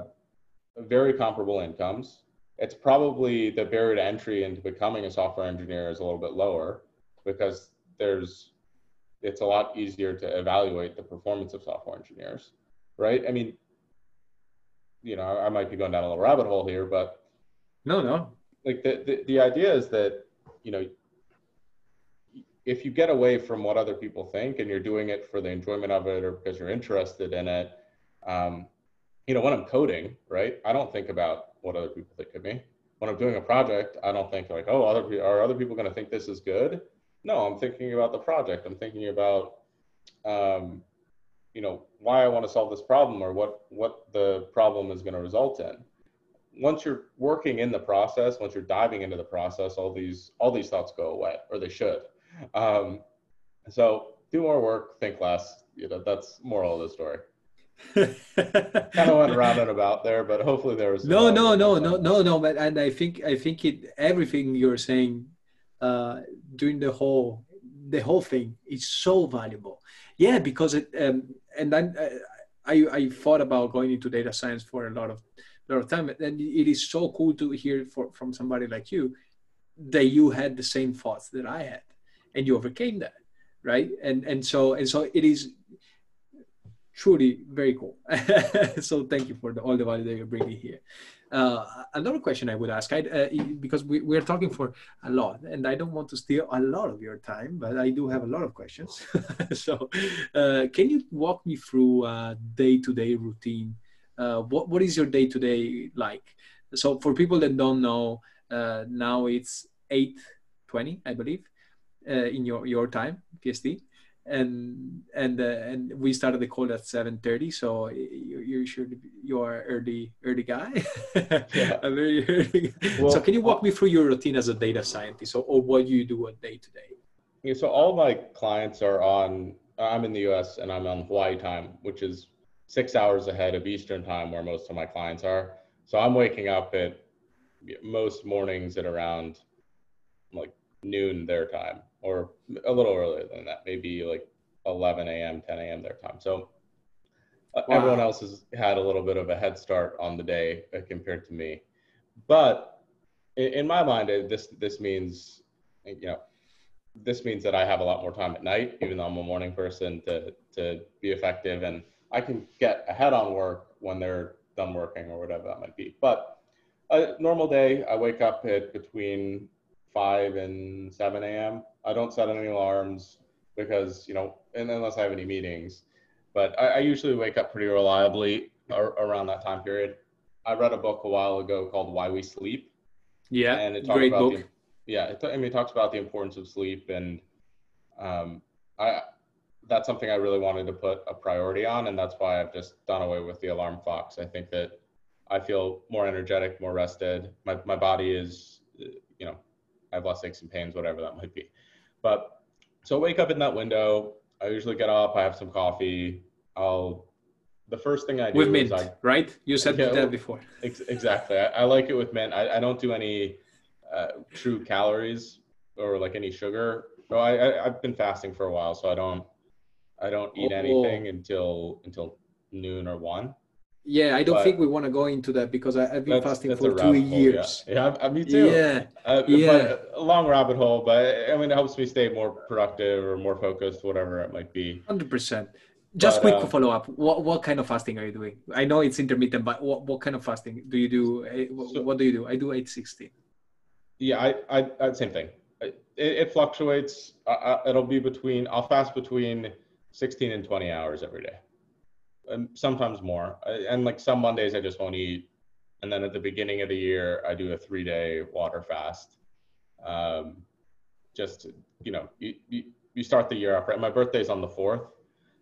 very comparable incomes. It's probably the barrier to entry into becoming a software engineer is a little bit lower because there's it's a lot easier to evaluate the performance of software engineers, right? I mean, you know, I might be going down a little rabbit hole here, but no, no. Like the, the, the idea is that, you know, if you get away from what other people think and you're doing it for the enjoyment of it or because you're interested in it, um, you know, when I'm coding, right, I don't think about what other people think of me. When I'm doing a project, I don't think like, oh, other are other people going to think this is good? No, I'm thinking about the project. I'm thinking about, um, you know, why I want to solve this problem or what what the problem is going to result in. Once you're working in the process, once you're diving into the process, all these all these thoughts go away, or they should. Um, so do more work, think less. You know, that's moral of the story. kind of went around and about there, but hopefully there was no, no, no, no, no, no. But and I think I think it everything you're saying uh, during the whole the whole thing is so valuable. Yeah, because it um, and then uh, I I thought about going into data science for a lot of lot of time, and it is so cool to hear for, from somebody like you that you had the same thoughts that I had, and you overcame that, right? And and so and so it is truly very cool. so thank you for the, all the value that you're bringing here. Uh, another question I would ask, I, uh, because we, we're talking for a lot, and I don't want to steal a lot of your time, but I do have a lot of questions. so, uh, can you walk me through a day-to-day routine? Uh, what what is your day-to-day like? So, for people that don't know, uh, now it's eight twenty, I believe, uh, in your your time, PST and and uh, and we started the call at 7:30 so you, you should you are early early guy. Yeah. a very early well, so can you walk me through your routine as a data scientist? Or, or what you do a day to day? Yeah, so all my clients are on i'm in the us and i'm on hawaii time which is six hours ahead of eastern time where most of my clients are. So i'm waking up at most mornings at around like noon their time or a little earlier than that, maybe like 11 a.m., 10 a.m. their time. So uh, wow. everyone else has had a little bit of a head start on the day uh, compared to me. But in, in my mind, this this means you know this means that I have a lot more time at night, even though I'm a morning person, to to be effective, and I can get ahead on work when they're done working or whatever that might be. But a normal day, I wake up at between 5 and 7 a.m. I don't set any alarms because, you know, and unless I have any meetings. But I, I usually wake up pretty reliably ar- around that time period. I read a book a while ago called Why We Sleep. Yeah, and it talks great about book. The, yeah, it, I mean, it talks about the importance of sleep, and um, I that's something I really wanted to put a priority on, and that's why I've just done away with the alarm clocks. I think that I feel more energetic, more rested. My my body is, you know, I have less aches and pains, whatever that might be. But so wake up in that window. I usually get up. I have some coffee. I'll. The first thing I do with is mint, I right? You said Yeah, that before. Ex- exactly. I, I like it with mint. I, I don't do any uh, true calories or like any sugar. No, I, I I've been fasting for a while, so I don't I don't eat Oh. anything until until noon or one. Yeah, I don't But- think we want to go into that because I, I've been fasting for two hole, years. Yeah, yeah I, me too. Yeah, Uh, Yeah. a long rabbit hole, but I mean, it helps me stay more productive or more focused, whatever it might be. hundred percent. Just But, quick um, follow up. What what kind of fasting are you doing? I know it's intermittent, but what, what kind of fasting do you do? Eh, wh- So- what do you do? I do eight sixty. Yeah, I, I, I same thing. It, it fluctuates. I, I, it'll be between. I'll fast between 16 and 20 hours every day, and sometimes more. I- And like some Mondays, I just won't eat. And then at the beginning of the year, I do a three-day water fast. Um, just you know, you, you you start the year off right. My birthday's on the fourth,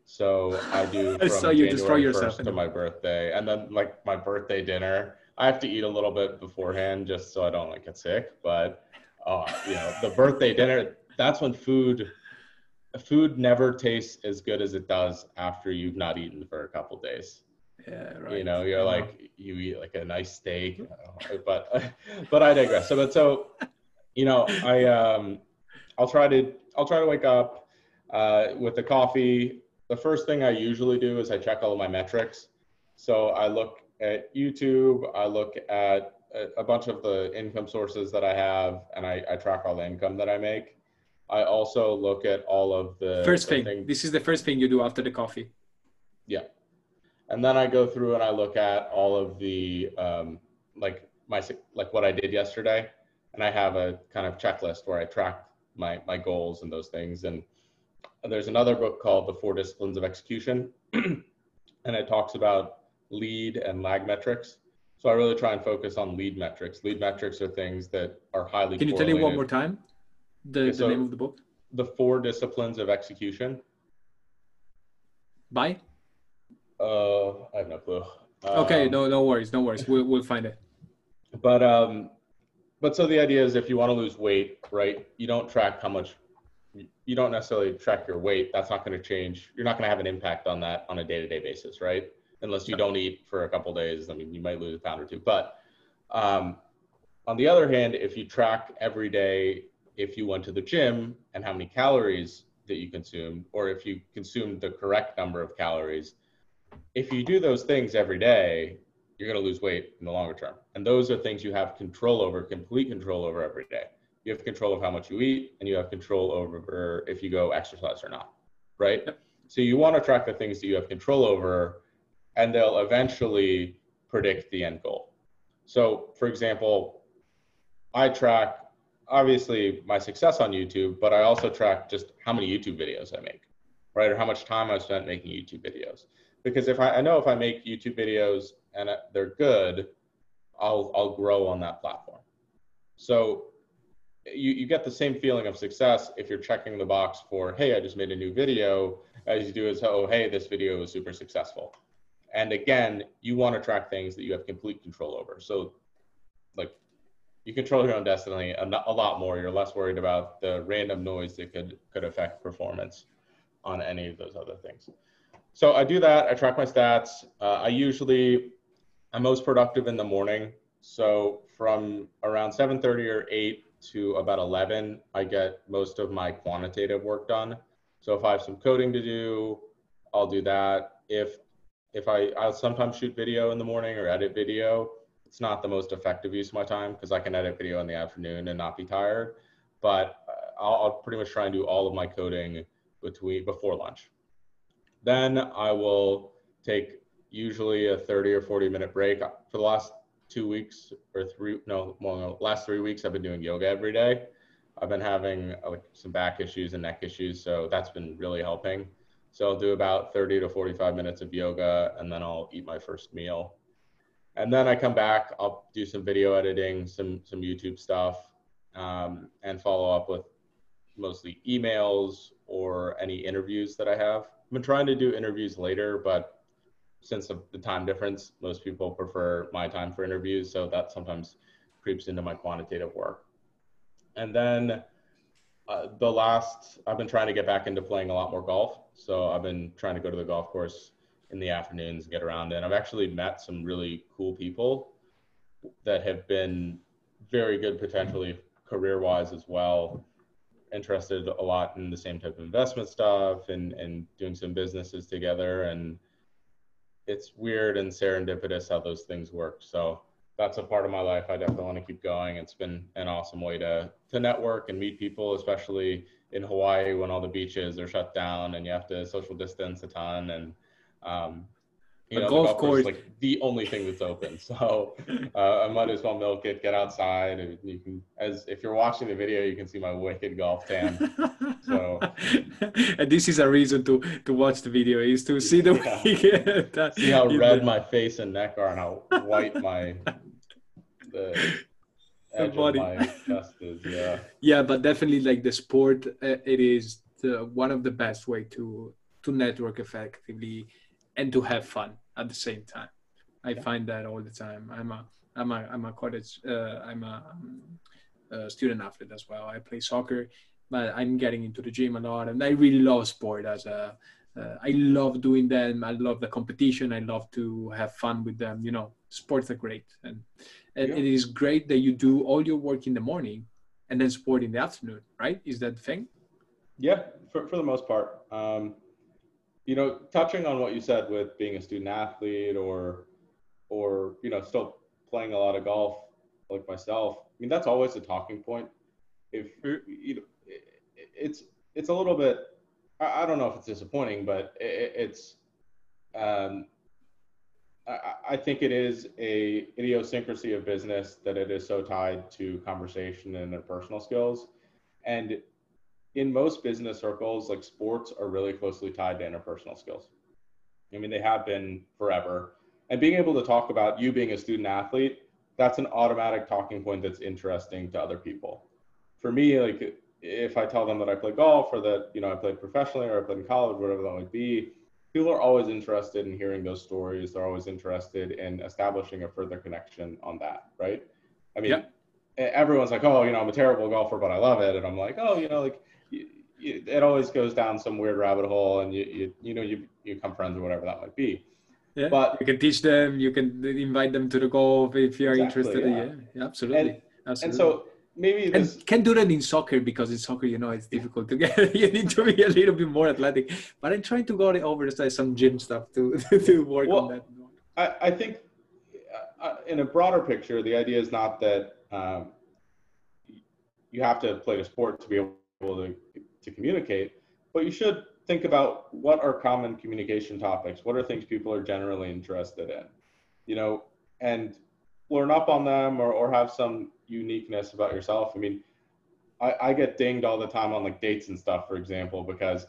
so I do from saw you destroy January yourself 1st to my birthday, and then like my birthday dinner. I have to eat a little bit beforehand just so I don't like get sick. But uh, you know, the birthday dinner, that's when food food never tastes as good as it does after you've not eaten for a couple days. Yeah, right. You know, you're know. like you eat like a nice steak, but but I digress. So but so you know, I um I'll try to I'll try to wake up uh, with the coffee. The first thing I usually do is I check all of my metrics. So I look at YouTube, I look at a, a bunch of the income sources that I have, and I, I track all the income that I make. I also look at all of the First the thing. things- This is the first thing you do after the coffee. Yeah, and then I go through and I look at all of the um, like my like what I did yesterday, and I have a kind of checklist where I track my my goals and those things. And there's another book called The Four Disciplines of Execution, and it talks about lead and lag metrics. So I really try and focus on lead metrics. Lead metrics are things that are highly. Can you tell me one more time the, Yeah, the so- name of the book? The Four Disciplines of Execution. By? Uh, I have no clue. Okay, Um, no, no worries, no worries. We'll, we'll find it. but um but so the idea is if you want to lose weight right you don't track how much you don't necessarily track your weight that's not going to change you're not going to have an impact on that on a day-to-day basis right unless you don't eat for a couple days i mean you might lose a pound or two but um, on the other hand if you track every day if you went to the gym and how many calories that you consumed or if you consumed the correct number of calories if you do those things every day you're going to lose weight in the longer term. And those are things you have control over, complete control over every day. You have control of how much you eat, and you have control over if you go exercise or not, right? So you want to track the things that you have control over, and they'll eventually predict the end goal. So, for example, I track obviously my success on YouTube, but I also track just how many YouTube videos I make, right? Or how much time I've spent making YouTube videos because if I, I know if I make YouTube videos and they're good, I'll I'll grow on that platform. So you, you get the same feeling of success if you're checking the box for hey I just made a new video as you do as oh hey this video was super successful. And again, you want to track things that you have complete control over. So like you control your own destiny a, a lot more. You're less worried about the random noise that could could affect performance on any of those other things. So I do that. I track my stats. Uh, I usually I'm most productive in the morning. So from around 7:30 or 8 to about 11, I get most of my quantitative work done. So if I have some coding to do, I'll do that. If if I I'll sometimes shoot video in the morning or edit video. It's not the most effective use of my time because I can edit video in the afternoon and not be tired. But uh, I'll, I'll pretty much try and do all of my coding between before lunch. Then I will take usually a 30 or 40 minute break. For the last two weeks or three, no, well, no, last three weeks, I've been doing yoga every day. I've been having uh, like some back issues and neck issues, so that's been really helping. So I'll do about 30 to 45 minutes of yoga and then I'll eat my first meal. And then I come back, I'll do some video editing, some some YouTube stuff, um, and follow up with mostly emails or any interviews that I have. I've been trying to do interviews later, but since the time difference, most people prefer my time for interviews. So that sometimes creeps into my quantitative work. And then uh, the last, I've been trying to get back into playing a lot more golf. So I've been trying to go to the golf course in the afternoons, get around. And I've actually met some really cool people that have been very good potentially career wise as well. Interested a lot in the same type of investment stuff and, and doing some businesses together. And it's weird and serendipitous how those things work. So that's a part of my life I definitely want to keep going. It's been an awesome way to to network and meet people, especially in Hawaii when all the beaches are shut down and you have to social distance a ton. And um, you know, golf, golf course is like the only thing that's open. So uh, I might as well milk it, get outside. And you can, as if you're watching the video, you can see my wicked golf tan. So, and this is a reason to to watch the video is to see the yeah. see how red my face and neck are and how white my the edge body. of my chest is. Yeah. Yeah, but definitely like the sport, uh, it is the, one of the best way to to network effectively and to have fun at the same time. I yeah. find that all the time. I'm a I'm a I'm a college uh, I'm a, um, a, student athlete as well. I play soccer, but I'm getting into the gym a lot, and I really love sport as a. Uh, I love doing them. I love the competition. I love to have fun with them. You know, sports are great, and, and yeah. it is great that you do all your work in the morning, and then sport in the afternoon. Right? Is that the thing? Yeah, for for the most part. Um, you know, touching on what you said with being a student athlete or, or you know, still playing a lot of golf like myself. I mean, that's always a talking point. If you know, it's it's a little bit. I don't know if it's disappointing, but it's. Um, I, think it is a idiosyncrasy of business that it is so tied to conversation and interpersonal skills, and in most business circles, like sports are really closely tied to interpersonal skills. I mean, they have been forever. And being able to talk about you being a student athlete, that's an automatic talking point that's interesting to other people. For me, like if I tell them that I play golf or that, you know, I played professionally or I played in college, whatever that might be, people are always interested in hearing those stories. They're always interested in establishing a further connection on that, right? I mean, everyone's like, oh, you know, I'm a terrible golfer, but I love it. And I'm like, oh, you know, like it always goes down some weird rabbit hole and you, you, you know, you, you become friends or whatever that might be. Yeah, but you can teach them, you can invite them to the golf if you're exactly, interested. Yeah. yeah, absolutely. And, absolutely. and so maybe this... and can do that in soccer because in soccer, you know, it's difficult to get, you need to be a little bit more athletic, but I'm trying to go over some gym stuff to, to work well, on that. I, I think uh, in a broader picture, the idea is not that um, you have to play the sport to be able to to communicate, but you should think about what are common communication topics? What are things people are generally interested in? You know, and learn up on them or, or have some uniqueness about yourself. I mean, I, I get dinged all the time on like dates and stuff, for example, because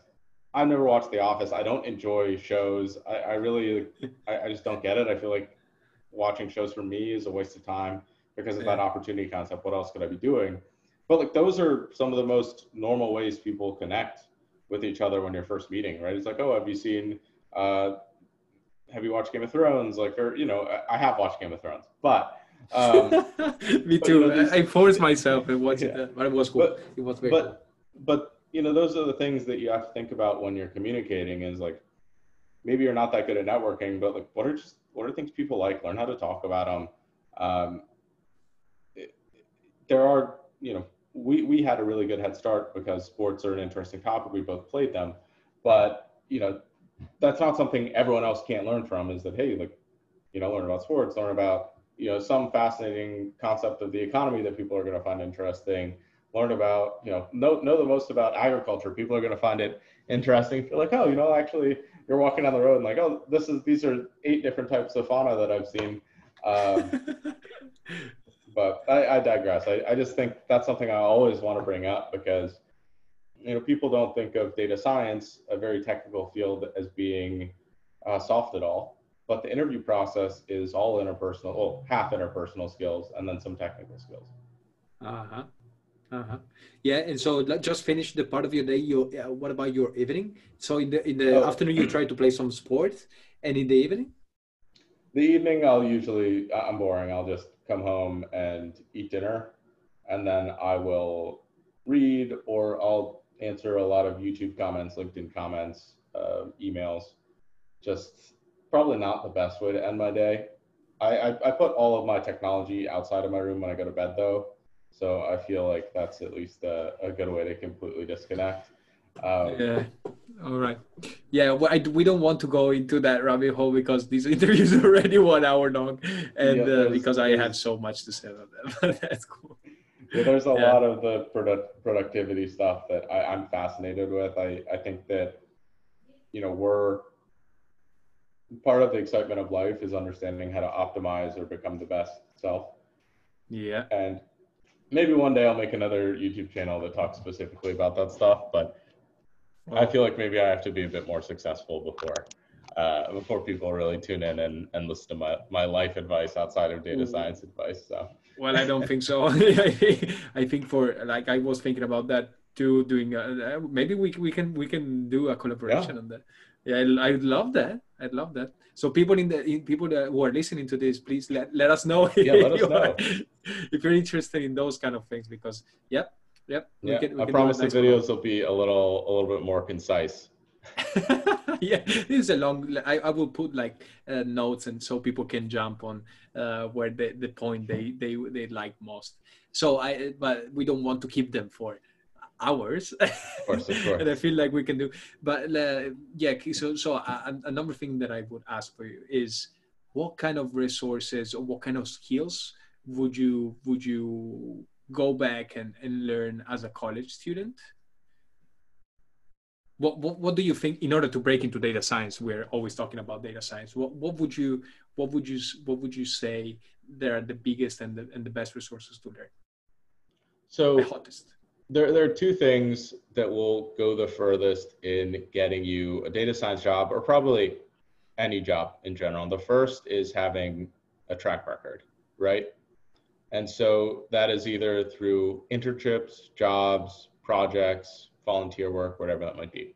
I've never watched The Office. I don't enjoy shows. I, I really, I, I, just don't get it. I feel like watching shows for me is a waste of time because of yeah. that opportunity concept. What else could I be doing? But like those are some of the most normal ways people connect with each other when you're first meeting, right? It's like, oh, have you seen, uh, have you watched Game of Thrones? Like, or you know, I have watched Game of Thrones, but um, me too. You know, I forced myself and watched yeah. it, but it was cool. But, it was very but, cool. But you know, those are the things that you have to think about when you're communicating. Is like, maybe you're not that good at networking, but like, what are just what are things people like? Learn how to talk about them. Um, it, there are, you know, we, we had a really good head start because sports are an interesting topic. We both played them, but you know, that's not something everyone else can't learn from is that, Hey, like, you know, learn about sports, learn about, you know, some fascinating concept of the economy that people are going to find interesting, learn about, you know, know, know the most about agriculture. People are going to find it interesting. Feel like, oh, you know, actually you're walking down the road and like, oh, this is, these are eight different types of fauna that I've seen. Um, but I, I digress. I, I just think that's something I always want to bring up because you know people don't think of data science, a very technical field, as being uh, soft at all. But the interview process is all interpersonal, well, half interpersonal skills, and then some technical skills. Uh huh. Uh huh. Yeah, and so just finish the part of your day. You, uh, what about your evening? So in the in the oh. afternoon you try to play some sports, and in the evening. the evening, I'll usually I'm boring. I'll just come home and eat dinner, and then I will read or I'll answer a lot of YouTube comments, LinkedIn comments, uh, emails. Just probably not the best way to end my day. I, I, I put all of my technology outside of my room when I go to bed though, so I feel like that's at least a, a good way to completely disconnect. Um, yeah. All right. Yeah, well, I, we don't want to go into that rabbit hole because this interview is already one hour long, and yeah, uh, because I have so much to say about that. that's cool. Yeah, there's a yeah. lot of the product, productivity stuff that I, I'm fascinated with. I, I think that, you know, we're part of the excitement of life is understanding how to optimize or become the best self. Yeah. And maybe one day I'll make another YouTube channel that talks specifically about that stuff, but I feel like maybe I have to be a bit more successful before uh, before people really tune in and, and listen to my, my life advice outside of data science advice. So well, I don't think so. I think for like I was thinking about that too. Doing uh, maybe we we can we can do a collaboration yeah. on that. Yeah, I, I'd love that. I'd love that. So people in the in, people that, who are listening to this, please let, let us know. Yeah, let us know. if you're interested in those kind of things, because yep, yep. Yeah, can, I promise the videos will be a little a little bit more concise. yeah, this is a long. I, I will put like uh, notes and so people can jump on uh, where the, the point they they they like most. So I, but we don't want to keep them for hours. Of course, of course. and I feel like we can do. But uh, yeah, so so a, another thing that I would ask for you is what kind of resources or what kind of skills would you would you go back and, and learn as a college student? What, what what do you think in order to break into data science? We're always talking about data science. What what would you what would you what would you say there are the biggest and the and the best resources to learn? So the hottest there, there are two things that will go the furthest in getting you a data science job or probably any job in general. The first is having a track record, right? And so that is either through internships, jobs, projects, volunteer work, whatever that might be.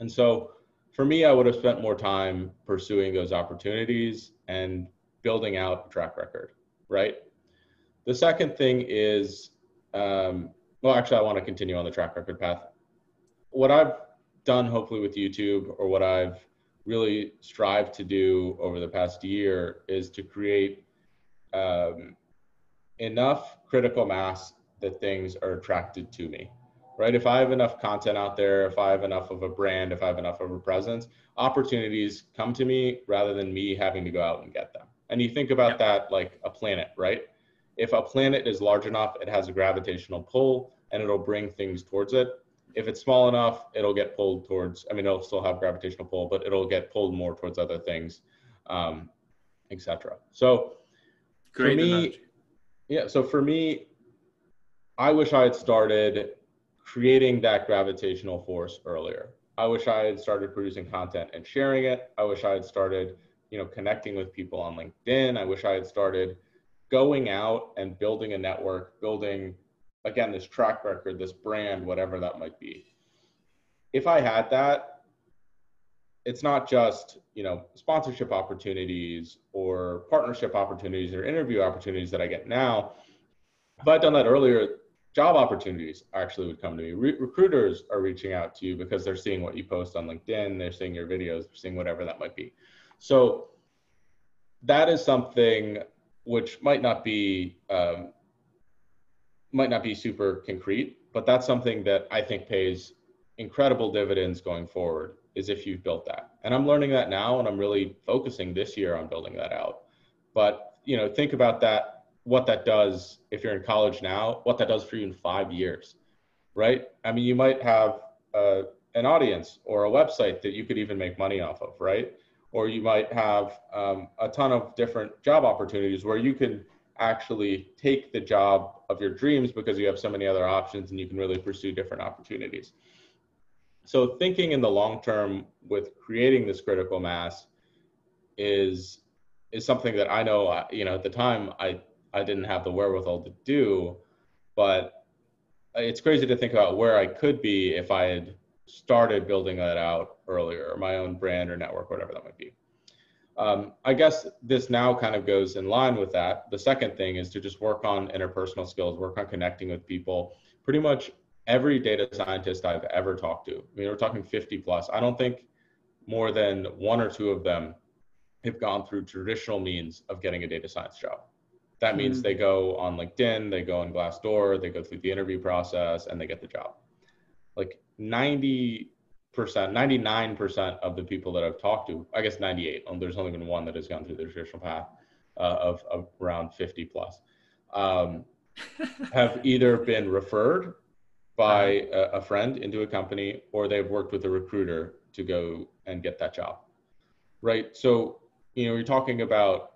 And so for me, I would have spent more time pursuing those opportunities and building out a track record, right? The second thing is um, well, actually, I want to continue on the track record path. What I've done, hopefully, with YouTube, or what I've really strived to do over the past year, is to create um, enough critical mass that things are attracted to me. Right? If I have enough content out there, if I have enough of a brand, if I have enough of a presence, opportunities come to me rather than me having to go out and get them. And you think about that like a planet, right? If a planet is large enough, it has a gravitational pull and it'll bring things towards it. If it's small enough, it'll get pulled towards, I mean, it'll still have gravitational pull, but it'll get pulled more towards other things, um, etc. So Great for me, analogy. Yeah, so for me, I wish I had started creating that gravitational force earlier. I wish I had started producing content and sharing it. I wish I had started, you know, connecting with people on LinkedIn. I wish I had started going out and building a network, building again, this track record, this brand, whatever that might be. If I had that, it's not just, you know, sponsorship opportunities or partnership opportunities or interview opportunities that I get now. If I'd done that earlier, job opportunities actually would come to me. Re- recruiters are reaching out to you because they're seeing what you post on LinkedIn, they're seeing your videos, they're seeing whatever that might be. So that is something which might not be um, might not be super concrete, but that's something that I think pays incredible dividends going forward is if you've built that. And I'm learning that now and I'm really focusing this year on building that out. But, you know, think about that what that does if you're in college now, what that does for you in 5 years. Right? I mean, you might have uh, an audience or a website that you could even make money off of, right? Or you might have um, a ton of different job opportunities where you can actually take the job of your dreams because you have so many other options and you can really pursue different opportunities. So thinking in the long term with creating this critical mass is is something that I know you know at the time I I didn't have the wherewithal to do, but it's crazy to think about where I could be if I had started building that out earlier, my own brand or network, whatever that might be. Um, I guess this now kind of goes in line with that. The second thing is to just work on interpersonal skills, work on connecting with people. Pretty much every data scientist I've ever talked to, I mean, we're talking 50 plus. I don't think more than one or two of them have gone through traditional means of getting a data science job. That means mm-hmm. they go on LinkedIn, they go on Glassdoor, they go through the interview process, and they get the job. Like 90 percent, 99% of the people that I've talked to, I guess 98, there's only been one that has gone through the traditional path uh, of, of, around 50 plus, um, have either been referred by a, a, friend into a company or they've worked with a recruiter to go and get that job. Right. So, you know, you're talking about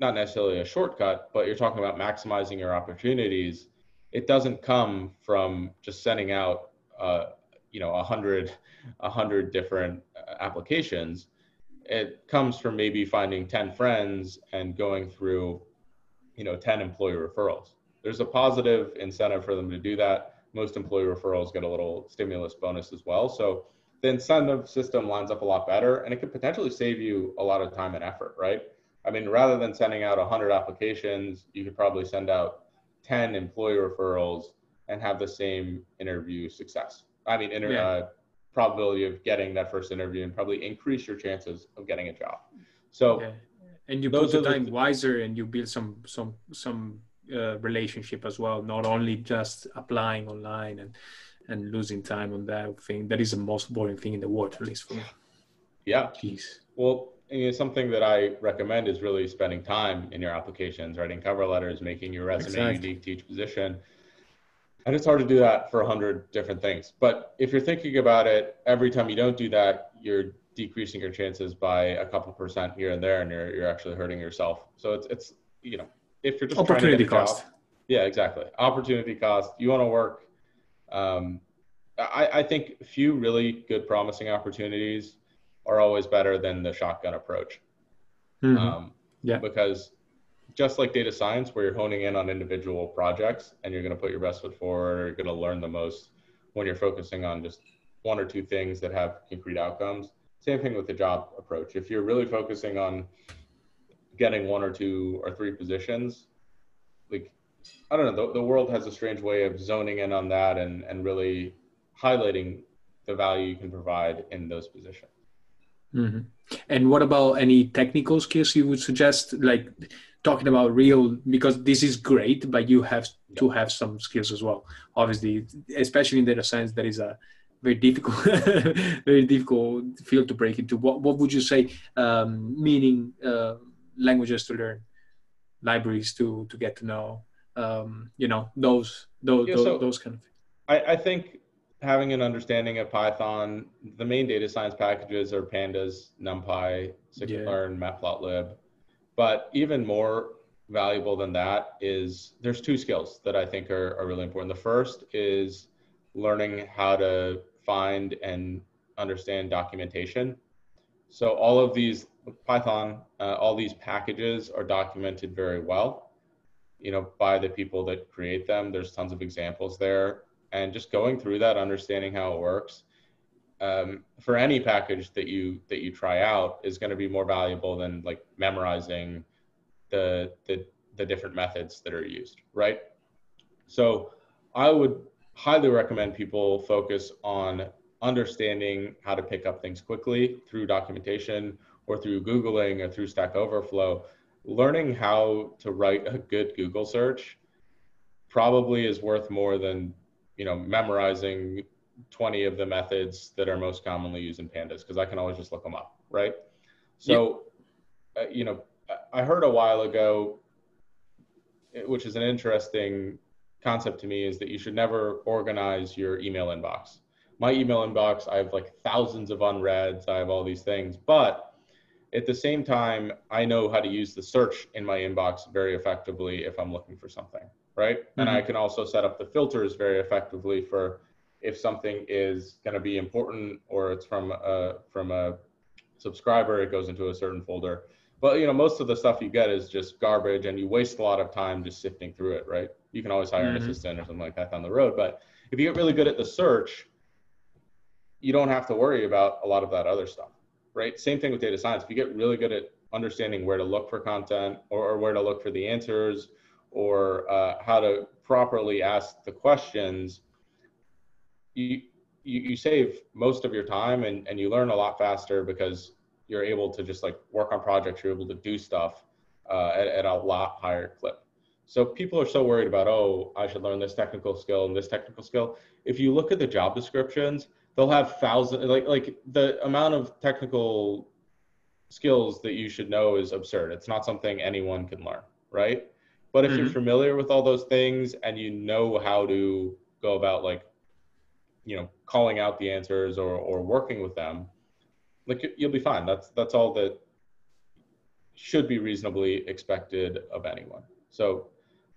not necessarily a shortcut, but you're talking about maximizing your opportunities. It doesn't come from just sending out, uh, you know, a hundred a hundred different uh, applications. It comes from maybe finding 10 friends and going through, you know, 10 employee referrals. There's a positive incentive for them to do that. Most employee referrals get a little stimulus bonus as well. So the incentive system lines up a lot better and it could potentially save you a lot of time and effort, right? I mean, rather than sending out 100 applications, you could probably send out 10 employee referrals and have the same interview success. I mean, inter- yeah. uh, probability of getting that first interview and probably increase your chances of getting a job. So, yeah. and you put the time wiser and you build some some some uh, relationship as well, not only just applying online and and losing time on that thing. That is the most boring thing in the world, at least for me. Yeah. Jeez. Well, you know, something that I recommend is really spending time in your applications, writing cover letters, making your resume exactly. unique to each position and it's hard to do that for a hundred different things. But if you're thinking about it, every time you don't do that, you're decreasing your chances by a couple percent here and there, and you're you're actually hurting yourself. So it's it's you know if you're just opportunity cost. Job, yeah, exactly. Opportunity cost. You want to work. Um, I, I think few really good promising opportunities are always better than the shotgun approach. Mm-hmm. Um, yeah. Because just like data science, where you're honing in on individual projects and you're going to put your best foot forward, you're going to learn the most when you're focusing on just one or two things that have concrete outcomes. Same thing with the job approach. If you're really focusing on getting one or two or three positions, like I don't know, the, the world has a strange way of zoning in on that and and really highlighting the value you can provide in those positions. Mm-hmm. And what about any technical skills you would suggest? Like talking about real because this is great but you have to have some skills as well obviously especially in data science that is a very difficult very difficult field to break into what, what would you say um, meaning uh, languages to learn libraries to to get to know um, you know those those yeah, those, so those, kind of things I, I think having an understanding of python the main data science packages are pandas numpy scikit-learn yeah. matplotlib but even more valuable than that is there's two skills that I think are, are really important. The first is learning how to find and understand documentation. So all of these Python, uh, all these packages are documented very well, you know, by the people that create them. There's tons of examples there, and just going through that, understanding how it works, um, for any package that you that you try out is going to be more valuable than like memorizing the, the the different methods that are used right so i would highly recommend people focus on understanding how to pick up things quickly through documentation or through googling or through stack overflow learning how to write a good google search probably is worth more than you know memorizing 20 of the methods that are most commonly used in pandas because I can always just look them up, right? So, uh, you know, I heard a while ago, which is an interesting concept to me, is that you should never organize your email inbox. My email inbox, I have like thousands of unreads, I have all these things, but at the same time, I know how to use the search in my inbox very effectively if I'm looking for something, right? Mm-hmm. And I can also set up the filters very effectively for if something is going to be important or it's from a from a subscriber, it goes into a certain folder. But you know, most of the stuff you get is just garbage, and you waste a lot of time just sifting through it. Right? You can always hire mm-hmm. an assistant or something like that down the road. But if you get really good at the search, you don't have to worry about a lot of that other stuff. Right? Same thing with data science. If you get really good at understanding where to look for content or, or where to look for the answers or uh, how to properly ask the questions, you, you, you save most of your time and, and you learn a lot faster because you're able to just like work on projects, you're able to do stuff uh, at, at a lot higher clip. So people are so worried about, oh, I should learn this technical skill and this technical skill. If you look at the job descriptions, they'll have thousands, like like the amount of technical skills that you should know is absurd. It's not something anyone can learn, right? But if mm-hmm. you're familiar with all those things and you know how to go about like, you know, calling out the answers or or working with them, like you'll be fine. That's that's all that should be reasonably expected of anyone. So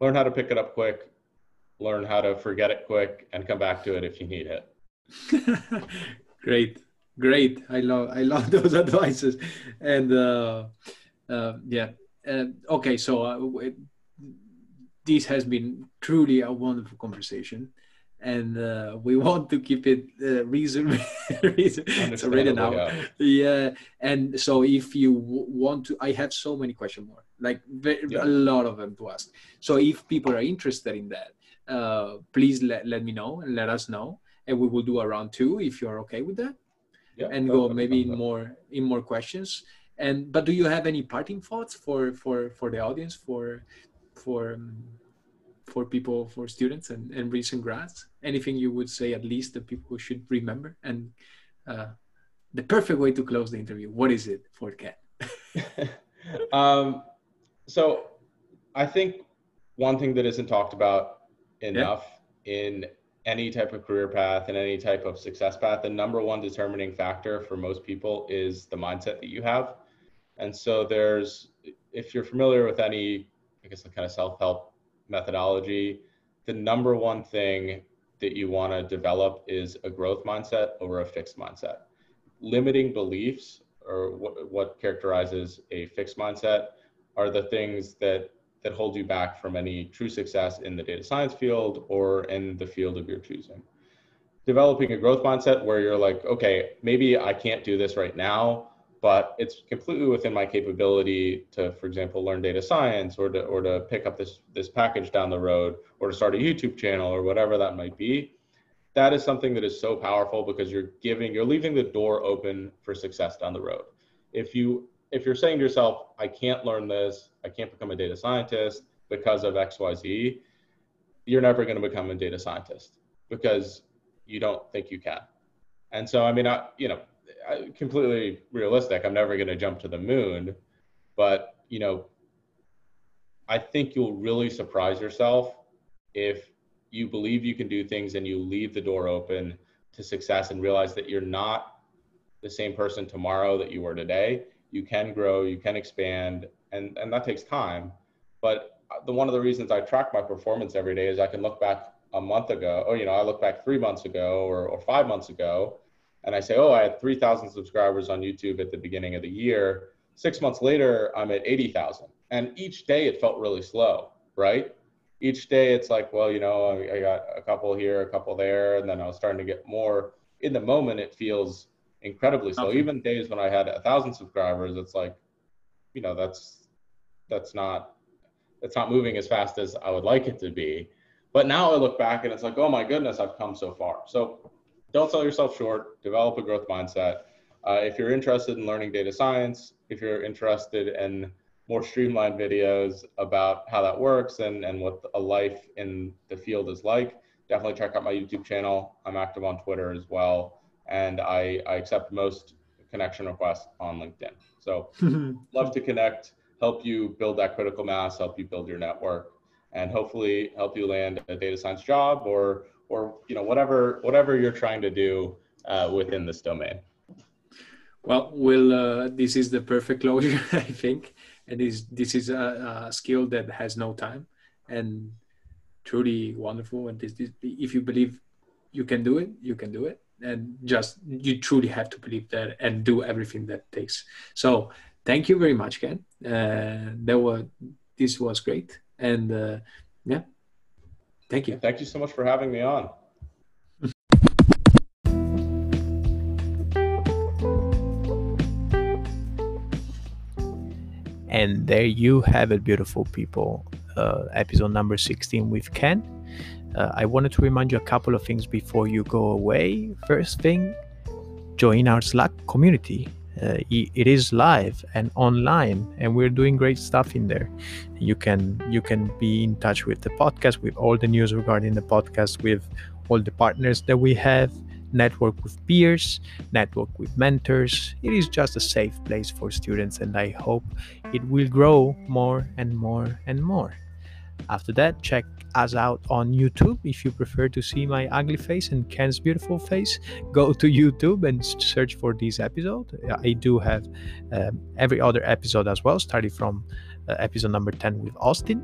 learn how to pick it up quick, learn how to forget it quick, and come back to it if you need it. great, great. I love I love those advices, and uh, uh, yeah. Uh, okay, so uh, this has been truly a wonderful conversation and uh, we want to keep it uh, reasonable. it's already now. Yeah. yeah. And so if you w- want to, I have so many questions more, like very, yeah. a lot of them to ask. So if people are interested in that, uh, please let, let me know and let us know. And we will do a round two if you're okay with that. Yeah, and go maybe in more in more questions. And but do you have any parting thoughts for for for the audience for for um, for people, for students and, and recent grads? Anything you would say, at least that people should remember? And uh, the perfect way to close the interview, what is it for Ken? um, so I think one thing that isn't talked about enough yeah. in any type of career path and any type of success path, the number one determining factor for most people is the mindset that you have. And so there's, if you're familiar with any, I guess the kind of self-help methodology, the number one thing that you want to develop is a growth mindset over a fixed mindset. Limiting beliefs or what, what characterizes a fixed mindset are the things that that hold you back from any true success in the data science field or in the field of your choosing. Developing a growth mindset where you're like, okay, maybe I can't do this right now, but it's completely within my capability to, for example, learn data science or to, or to pick up this, this package down the road or to start a YouTube channel or whatever that might be. That is something that is so powerful because you're giving, you're leaving the door open for success down the road. If you, if you're saying to yourself, I can't learn this, I can't become a data scientist because of X, Y, Z, you're never going to become a data scientist because you don't think you can. And so, I mean, I, you know, completely realistic. I'm never going to jump to the moon, but you know, I think you'll really surprise yourself if you believe you can do things and you leave the door open to success and realize that you're not the same person tomorrow that you were today. You can grow, you can expand, and and that takes time. But the one of the reasons I track my performance every day is I can look back a month ago, or you know, I look back three months ago or, or five months ago, and I say, oh, I had 3,000 subscribers on YouTube at the beginning of the year. Six months later, I'm at 80,000. And each day it felt really slow, right? Each day it's like, well, you know, I, I got a couple here, a couple there, and then I was starting to get more. In the moment, it feels incredibly slow. Okay. Even days when I had a thousand subscribers, it's like, you know, that's that's not that's not moving as fast as I would like it to be. But now I look back and it's like, oh my goodness, I've come so far. So don't sell yourself short, develop a growth mindset. Uh, if you're interested in learning data science, if you're interested in more streamlined videos about how that works and, and what a life in the field is like, definitely check out my YouTube channel. I'm active on Twitter as well. And I, I accept most connection requests on LinkedIn. So love to connect, help you build that critical mass, help you build your network, and hopefully help you land a data science job or or you know whatever whatever you're trying to do uh, within this domain. Well, will uh, this is the perfect closure, I think, and this this is a, a, skill that has no time, and truly wonderful. And this, this, if you believe you can do it, you can do it, and just you truly have to believe that and do everything that takes. So, thank you very much, Ken. Uh, that was this was great, and uh, yeah, Thank you. Thank you so much for having me on. And there you have it, beautiful people. Uh, episode number 16 with Ken. Uh, I wanted to remind you a couple of things before you go away. First thing, join our Slack community. Uh, it is live and online, and we're doing great stuff in there. You can you can be in touch with the podcast, with all the news regarding the podcast, with all the partners that we have, network with peers, network with mentors. It is just a safe place for students, and I hope it will grow more and more and more. After that, check us out on YouTube if you prefer to see my ugly face and Ken's beautiful face. Go to YouTube and search for this episode. I do have um, every other episode as well, starting from uh, episode number 10 with Austin.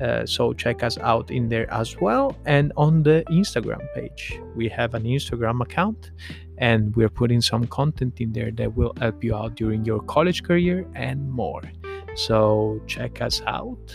Uh, so check us out in there as well and on the instagram page we have an instagram account and we're putting some content in there that will help you out during your college career and more so check us out